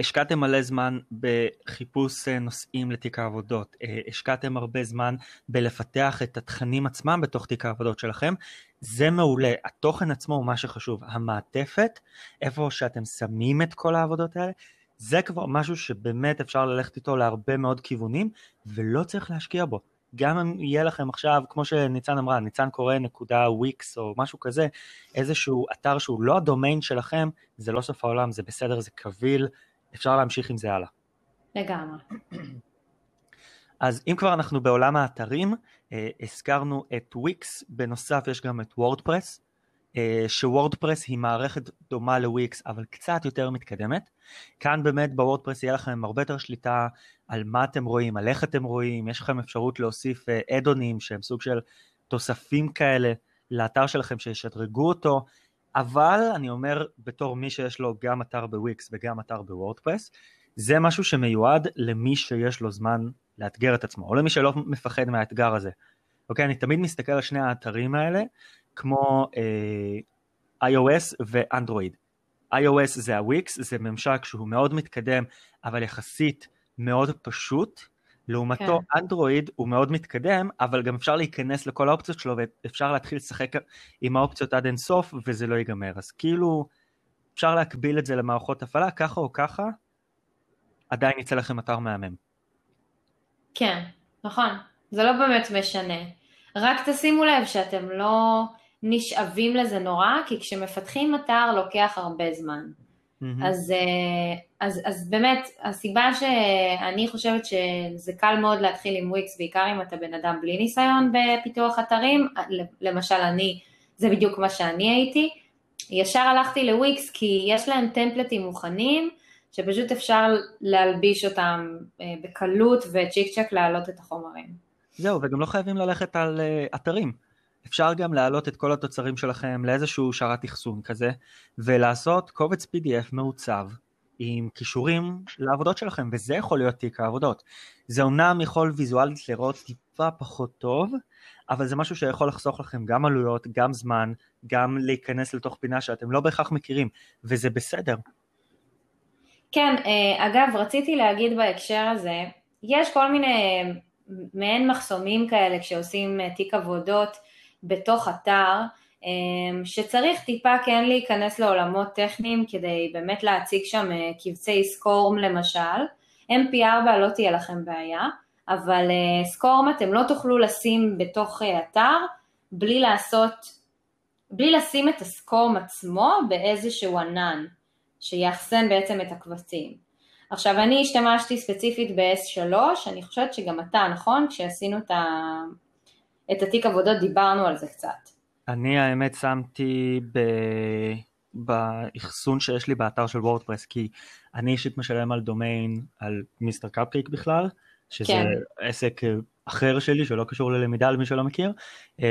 השקעתם מלא זמן בחיפוש אה, נושאים לתיק העבודות, אה, השקעתם הרבה זמן בלפתח את התכנים עצמם בתוך תיק העבודות שלכם, זה מעולה, התוכן עצמו הוא מה שחשוב, המעטפת, איפה שאתם שמים את כל העבודות האלה, זה כבר משהו שבאמת אפשר ללכת איתו להרבה מאוד כיוונים ולא צריך להשקיע בו. גם אם יהיה לכם עכשיו, כמו שניצן אמרה, ניצן קורא נקודה וויקס או משהו כזה, איזשהו אתר שהוא לא הדומיין שלכם, זה לא סוף העולם, זה בסדר, זה קביל, אפשר להמשיך עם זה הלאה. לגמרי. אז אם כבר אנחנו בעולם האתרים, אה, הזכרנו את וויקס, בנוסף יש גם את וורדפרס, אה, שוורדפרס היא מערכת דומה לוויקס אבל קצת יותר מתקדמת. כאן באמת בוורדפרס יהיה לכם הרבה יותר שליטה על מה אתם רואים, על איך אתם רואים, יש לכם אפשרות להוסיף אדונים אה, שהם סוג של תוספים כאלה לאתר שלכם שישדרגו אותו, אבל אני אומר בתור מי שיש לו גם אתר בוויקס וגם אתר בוורדפרס, זה משהו שמיועד למי שיש לו זמן לאתגר את עצמו, או למי שלא מפחד מהאתגר הזה. אוקיי, אני תמיד מסתכל על שני האתרים האלה כמו אה, iOS ואנדרואיד. iOS זה הוויקס, זה ממשק שהוא מאוד מתקדם, אבל יחסית מאוד פשוט, לעומתו כן. אנדרואיד הוא מאוד מתקדם, אבל גם אפשר להיכנס לכל האופציות שלו ואפשר להתחיל לשחק עם האופציות עד אינסוף וזה לא ייגמר. אז כאילו אפשר להקביל את זה למערכות הפעלה, ככה או ככה, עדיין יצא לכם אתר מהמם. כן, נכון, זה לא באמת משנה. רק תשימו לב שאתם לא נשאבים לזה נורא, כי כשמפתחים אתר לוקח הרבה זמן. Mm-hmm. אז, אה, אז, אז באמת, הסיבה שאני חושבת שזה קל מאוד להתחיל עם וויקס, בעיקר אם אתה בן אדם בלי ניסיון בפיתוח אתרים, למשל אני, זה בדיוק מה שאני הייתי, ישר הלכתי לוויקס כי יש להם טמפלטים מוכנים, שפשוט אפשר להלביש אותם אה, בקלות וצ'יק צ'ק להעלות את החומרים. זהו, וגם לא חייבים ללכת על אה, אתרים. אפשר גם להעלות את כל התוצרים שלכם לאיזשהו שרת אחסון כזה, ולעשות קובץ PDF מעוצב עם כישורים לעבודות שלכם, וזה יכול להיות תיק העבודות. זה אומנם יכול ויזואלית לראות טיפה פחות טוב, אבל זה משהו שיכול לחסוך לכם גם עלויות, גם זמן, גם להיכנס לתוך פינה שאתם לא בהכרח מכירים, וזה בסדר. כן, אה, אגב, רציתי להגיד בהקשר הזה, יש כל מיני מעין מחסומים כאלה כשעושים אה, תיק עבודות בתוך אתר, אה, שצריך טיפה כן להיכנס לעולמות טכניים כדי באמת להציג שם קבצי סקורם למשל, MP4 לא תהיה לכם בעיה, אבל סקורם אתם לא תוכלו לשים בתוך אתר בלי לעשות, בלי לשים את הסקורם עצמו באיזשהו ענן. שיאחסן בעצם את הקבצים. עכשיו אני השתמשתי ספציפית ב-S3, אני חושבת שגם אתה, נכון? כשעשינו את, ה... את התיק עבודות דיברנו על זה קצת. אני האמת שמתי ב... באחסון שיש לי באתר של וורדפרס, כי אני אישית משלם על דומיין על מיסטר קפקייק בכלל, שזה כן. עסק אחר שלי שלא קשור ללמידה למי שלא מכיר אמ,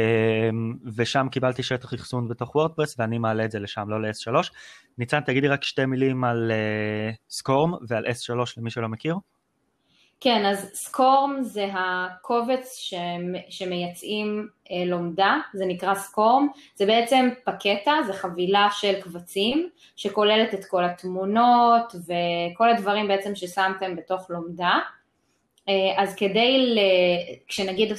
ושם קיבלתי שטח אחסון בתוך וורדפרס ואני מעלה את זה לשם לא ל-S3. ניצן תגידי רק שתי מילים על סקורם uh, ועל S3 למי שלא מכיר. כן אז סקורם זה הקובץ. שמייצאים uh, לומדה זה נקרא סקורם זה בעצם פקטה זה חבילה של קבצים שכוללת את כל התמונות וכל הדברים בעצם ששמתם בתוך לומדה אה, אז כדי. כשנגיד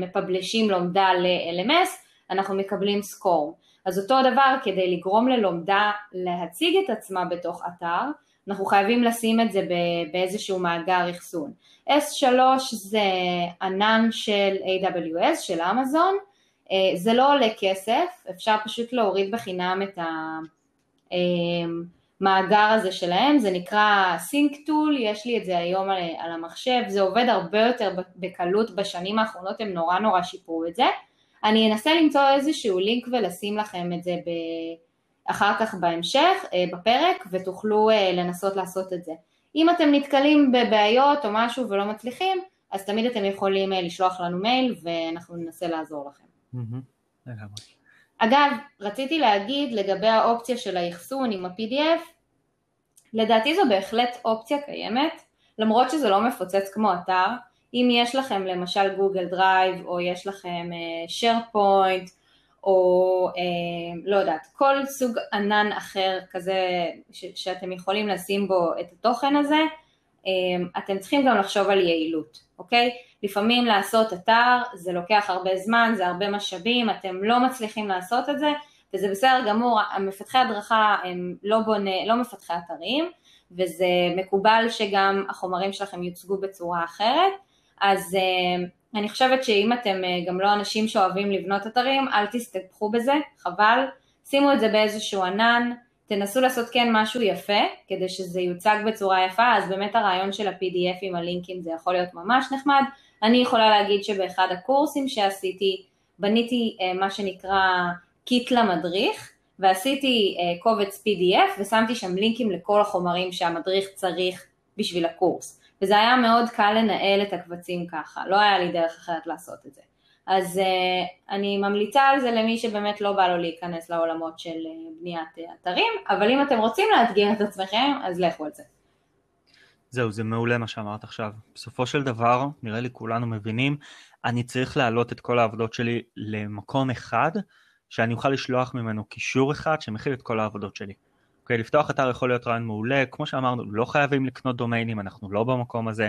מפבלשים לומדה ל-LMS, אנחנו מקבלים סקור. אז אותו דבר, כדי לגרום ללומדה להציג את עצמה בתוך אתר, אנחנו חייבים לשים את זה באיזשהו מאגר אחסון. S3 זה ענן של AWS, של אמזון, אה, זה לא עולה כסף, אפשר פשוט להוריד בחינם את המאגר הזה שלהם, זה נקרא סינק טול, יש לי את זה היום על, על המחשב, זה עובד הרבה יותר בקלות בשנים האחרונות, הם נורא נורא שיפרו את זה. אני אנסה למצוא איזשהו לינק ולשים לכם את זה ב... אחר כך בהמשך, אה, בפרק, ותוכלו אה, לנסות לעשות את זה. אם אתם נתקלים בבעיות או משהו ולא מצליחים, אז תמיד אתם יכולים אה, לשלוח לנו מייל ואנחנו ננסה לעזור לכם. אגב, רציתי להגיד לגבי האופציה של האחסון עם ה-PDF, לדעתי זו בהחלט אופציה קיימת, למרות שזה לא מפוצץ כמו אתר, אם יש לכם למשל גוגל דרייב, או יש לכם SharePoint, אה, או אה, לא יודעת, כל סוג ענן אחר כזה ש- שאתם יכולים לשים בו את התוכן הזה, אממ, אתם צריכים גם לחשוב על יעילות, אוקיי? לפעמים לעשות אתר זה לוקח הרבה זמן, זה הרבה משאבים, אתם לא מצליחים לעשות את זה, וזה בסדר גמור, המפתחי הדרכה הם לא, בונה, לא מפתחי אתרים, וזה מקובל שגם החומרים שלכם יוצגו בצורה אחרת, אז uh, אני חושבת שאם אתם uh, גם לא אנשים שאוהבים לבנות אתרים, אל תסתבכו בזה, חבל, שימו את זה באיזשהו ענן, תנסו לעשות כן משהו יפה, כדי שזה יוצג בצורה יפה, אז באמת הרעיון של ה-PDF עם הלינקים זה יכול להיות ממש נחמד. אני יכולה להגיד שבאחד הקורסים שעשיתי, בניתי uh, מה שנקרא קיט למדריך, ועשיתי uh, קובץ PDF ושמתי שם לינקים לכל החומרים שהמדריך צריך בשביל הקורס. וזה היה מאוד קל לנהל את הקבצים ככה, לא היה לי דרך אחרת לעשות את זה. אז uh, אני ממליצה על זה למי שבאמת לא בא לו להיכנס לעולמות של uh, בניית uh, אתרים, אבל אם אתם רוצים לאתגר את עצמכם, אז לכו על זה. זהו, זה מעולה מה שאמרת עכשיו. בסופו של דבר, נראה לי כולנו מבינים, אני צריך להעלות את כל העבודות שלי למקום אחד, שאני אוכל לשלוח ממנו קישור אחד שמכיל את כל העבודות שלי. אוקיי, לפתוח אתר יכול להיות רעיון מעולה, כמו שאמרנו, לא חייבים לקנות דומיינים, אנחנו לא במקום הזה,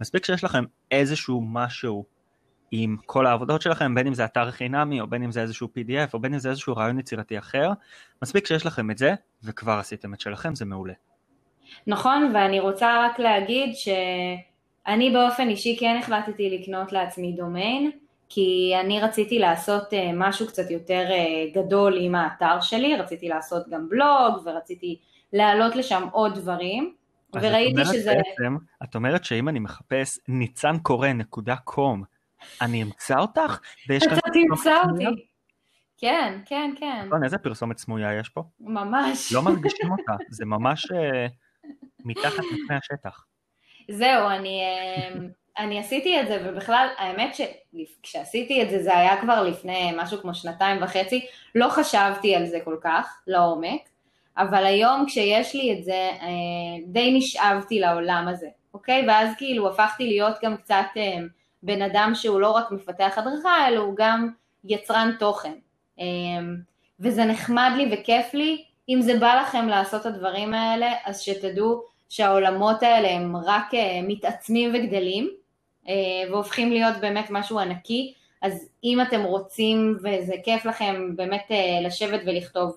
מספיק שיש לכם איזשהו משהו עם כל העבודות שלכם, בין אם זה אתר חינמי, או בין אם זה איזשהו PDF, או בין אם זה איזשהו רעיון יצירתי אחר, מספיק שיש לכם את זה, וכבר עשיתם את שלכם, זה מעולה. נכון, ואני רוצה רק להגיד שאני באופן אישי כן החלטתי לקנות לעצמי דומיין, כי אני רציתי לעשות אה, משהו קצת יותר אה, גדול עם האתר שלי, רציתי לעשות גם בלוג, ורציתי להעלות לשם עוד דברים, וראיתי שזה... בעצם, את אומרת שאם אני מחפש ניצן קורא נקודה קום, אני אמצא אותך? אתה תמצא אותי. כן, כן, כן. נכון, איזה פרסומת סמויה יש פה? ממש. לא מרגישים אותה, זה ממש uh, מתחת לפני השטח. זהו, אני, אני עשיתי את זה, ובכלל, האמת שכשעשיתי את זה, זה היה כבר לפני משהו כמו שנתיים וחצי, לא חשבתי על זה כל כך, לעומק, אבל היום כשיש לי את זה, uh, די נשאבתי לעולם הזה, אוקיי? ואז כאילו הפכתי להיות גם קצת... Uh, בן אדם שהוא לא רק מפתח הדרכה, אלא הוא גם יצרן תוכן. אמ, וזה נחמד לי וכיף לי, אם זה בא לכם לעשות את הדברים האלה, אז שתדעו שהעולמות האלה הם רק אה, מתעצמים וגדלים, אה, והופכים להיות באמת משהו ענקי, אז אם אתם רוצים וזה כיף לכם באמת אה, לשבת ולכתוב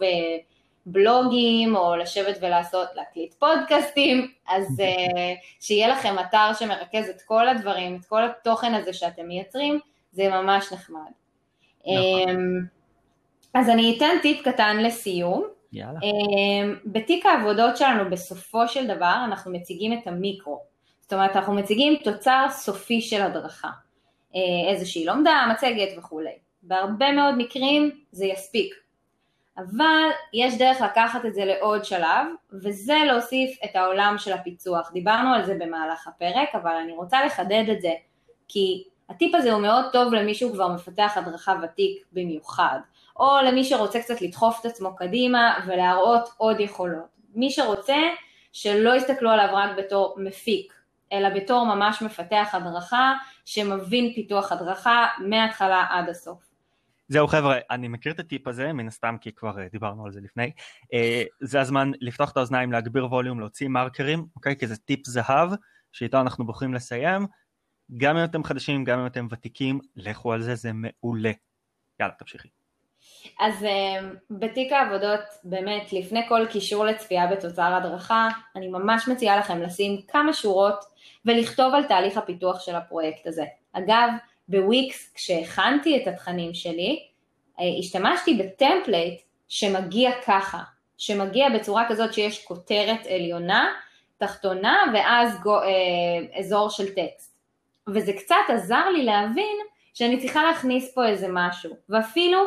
בלוגים, או לשבת ולעשות, להקליט פודקאסטים, אז [laughs] שיהיה לכם אתר שמרכז את כל הדברים, את כל התוכן הזה שאתם מייצרים, זה ממש נחמד. נכון. Um, אז אני אתן טיפ קטן לסיום. יאללה. Um, בתיק העבודות שלנו בסופו של דבר אנחנו מציגים את המיקרו. זאת אומרת אנחנו מציגים תוצר סופי של הדרכה. Uh, איזושהי לומדה, מצגת וכולי. בהרבה מאוד מקרים זה יספיק. אבל יש דרך לקחת את זה לעוד שלב, וזה להוסיף את העולם של הפיצוח. דיברנו על זה במהלך הפרק, אבל אני רוצה לחדד את זה, כי הטיפ הזה הוא מאוד טוב למי שהוא כבר מפתח הדרכה ותיק במיוחד, או למי שרוצה קצת לדחוף את עצמו קדימה ולהראות עוד יכולות. מי שרוצה שלא יסתכלו עליו רק בתור מפיק, אלא בתור ממש מפתח הדרכה שמבין פיתוח הדרכה מההתחלה עד הסוף. זהו חבר'ה, אני מכיר את הטיפ הזה, מן הסתם כי כבר אה, דיברנו על זה לפני. אה, זה הזמן לפתוח את האוזניים, להגביר ווליום, להוציא מרקרים, אוקיי? כי זה טיפ זהב, שאיתו אנחנו בוחרים לסיים. גם אם אתם חדשים, גם אם אתם ותיקים, לכו על זה, זה מעולה. יאללה, תמשיכי. אז אה, בתיק העבודות, באמת, לפני כל קישור לצפייה בתוצר הדרכה, אני ממש מציעה לכם לשים כמה שורות ולכתוב על תהליך הפיתוח של הפרויקט הזה. אגב, בוויקס, כשהכנתי את התכנים שלי, אה, השתמשתי ב template שמגיע ככה, שמגיע בצורה כזאת שיש כותרת עליונה, תחתונה ואז גו, אה, אזור של טקסט. וזה קצת עזר לי להבין שאני צריכה להכניס פה איזה משהו, ואפילו,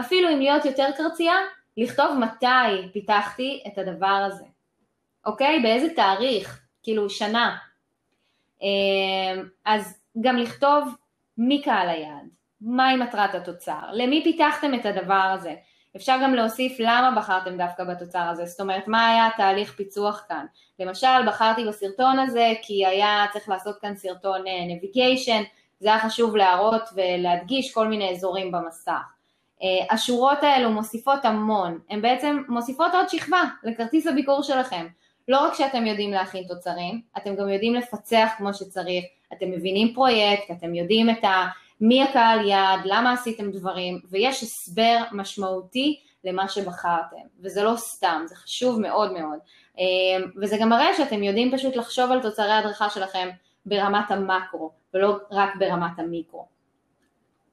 אפילו אם להיות יותר קרצייה, לכתוב מתי פיתחתי את הדבר הזה, אוקיי? באיזה תאריך, כאילו שנה. אה, אז גם לכתוב מי קהל היעד, מהי מטרת התוצר, למי פיתחתם את הדבר הזה, אפשר גם להוסיף למה בחרתם דווקא בתוצר הזה, זאת אומרת מה היה תהליך פיצוח כאן, למשל בחרתי בסרטון הזה כי היה צריך לעשות כאן סרטון נביגיישן, אה, זה היה חשוב להראות ולהדגיש כל מיני אזורים במסך. Uh, השורות האלו מוסיפות המון, הן בעצם מוסיפות עוד שכבה לכרטיס הביקור שלכם. לא רק שאתם יודעים להכין תוצרים, אתם גם יודעים לפצח כמו שצריך, אתם מבינים פרויקט, אתם יודעים את ה... מי הקהל יעד, למה עשיתם דברים, ויש הסבר משמעותי למה שבחרתם, וזה לא סתם, זה חשוב מאוד מאוד. אמ, וזה גם מראה שאתם יודעים פשוט לחשוב על תוצרי הדרכה שלכם ברמת המקרו, ולא רק ברמת המיקרו.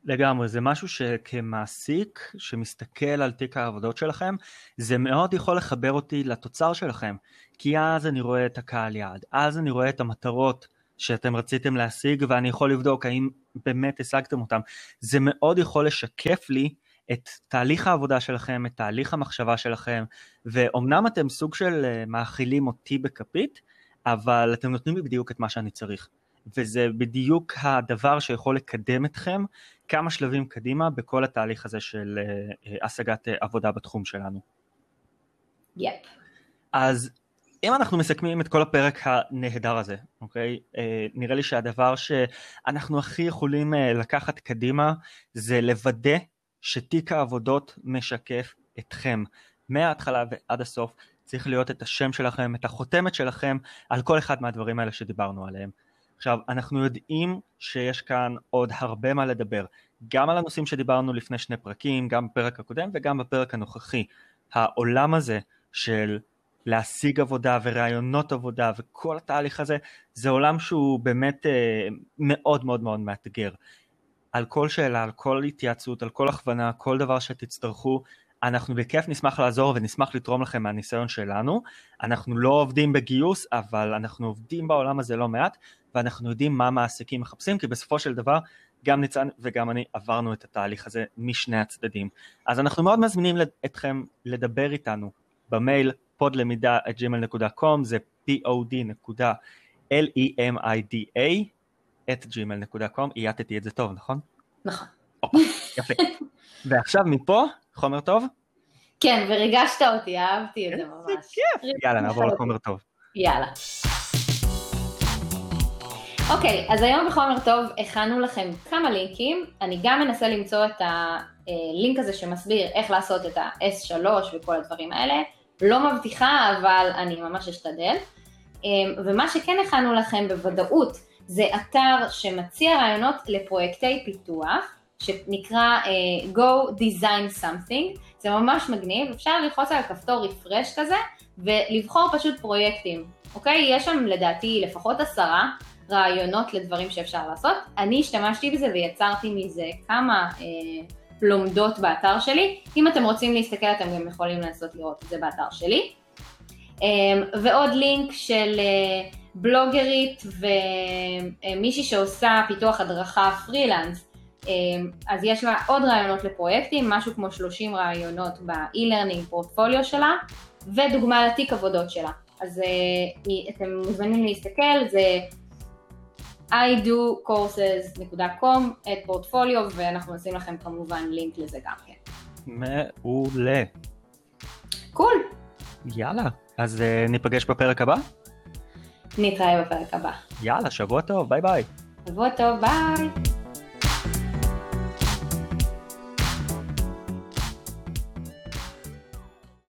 לגמרי, זה משהו שכמעסיק שמסתכל על תיק העבודות שלכם, זה מאוד יכול לחבר אותי לתוצר שלכם, כי אז אני רואה את הקהל יעד, אז אני רואה את המטרות שאתם רציתם להשיג ואני יכול לבדוק האם באמת השגתם אותם. זה מאוד יכול לשקף לי את תהליך העבודה שלכם, את תהליך המחשבה שלכם, ואומנם אתם סוג של אה, מאכילים אותי בכפית, אבל אתם נותנים לי בדיוק את מה שאני צריך. וזה בדיוק הדבר שיכול לקדם אתכם כמה שלבים קדימה בכל התהליך הזה של uh, השגת uh, עבודה בתחום שלנו. יפ. Yep. אז אם אנחנו מסכמים את כל הפרק הנהדר הזה, אוקיי? אה, נראה לי שהדבר שאנחנו הכי יכולים אה, לקחת קדימה זה לוודא שתיק העבודות משקף אתכם. מההתחלה ועד הסוף צריך להיות את השם שלכם, את החותמת שלכם על כל אחד מהדברים האלה שדיברנו עליהם. עכשיו, אנחנו יודעים שיש כאן עוד הרבה מה לדבר, גם על הנושאים שדיברנו לפני שני פרקים, גם בפרק הקודם וגם בפרק הנוכחי. העולם הזה של להשיג עבודה וראיונות עבודה וכל התהליך הזה, זה עולם שהוא באמת אה, מאוד מאוד מאוד מאתגר. על כל שאלה, על כל התייעצות, על כל הכוונה, כל דבר שתצטרכו, אנחנו בכיף נשמח לעזור ונשמח לתרום לכם מהניסיון שלנו. אנחנו לא עובדים בגיוס, אבל אנחנו עובדים בעולם הזה לא מעט, ואנחנו יודעים מה מעסיקים מחפשים, כי בסופו של דבר גם ניצן וגם אני עברנו את התהליך הזה משני הצדדים. אז אנחנו מאוד מזמינים אתכם לדבר איתנו במייל podlemiדה@gmail.com זה pod.lemida את gmail.com, אייתתי את זה טוב, נכון? נכון. יפה. ועכשיו מפה, חומר טוב? כן, וריגשת אותי, אהבתי את זה ממש. יאללה, נעבור לחומר טוב. יאללה. אוקיי, אז היום בחומר טוב הכנו לכם כמה לינקים, אני גם אנסה למצוא את הלינק הזה שמסביר איך לעשות את ה-S3 וכל הדברים האלה, לא מבטיחה אבל אני ממש אשתדל, אמ, ומה שכן הכנו לכם בוודאות זה אתר שמציע רעיונות לפרויקטי פיתוח, שנקרא uh, Go Design Something, זה ממש מגניב, אפשר ללחוץ על הכפתור רפרש כזה ולבחור פשוט פרויקטים, אוקיי? יש שם לדעתי לפחות עשרה רעיונות לדברים שאפשר לעשות. אני השתמשתי בזה ויצרתי מזה כמה אה, לומדות באתר שלי. אם אתם רוצים להסתכל אתם גם יכולים לנסות לראות את זה באתר שלי. אה, ועוד לינק של אה, בלוגרית ומישהי שעושה פיתוח הדרכה פרילנס. אה, אז יש לה עוד רעיונות לפרויקטים, משהו כמו 30 רעיונות ב-e-learning פורטפוליו שלה, ודוגמה לתיק עבודות שלה. אז אה, אתם מוזמנים להסתכל, זה idocourses.com, את פורטפוליו, ואנחנו נשים לכם כמובן לינק לזה גם כן. מעולה. Cool. יאללה, אז אה, ניפגש בפרק הבא? נתראה בפרק הבא. יאללה, שבוע טוב, ביי ביי. שבוע טוב, ביי.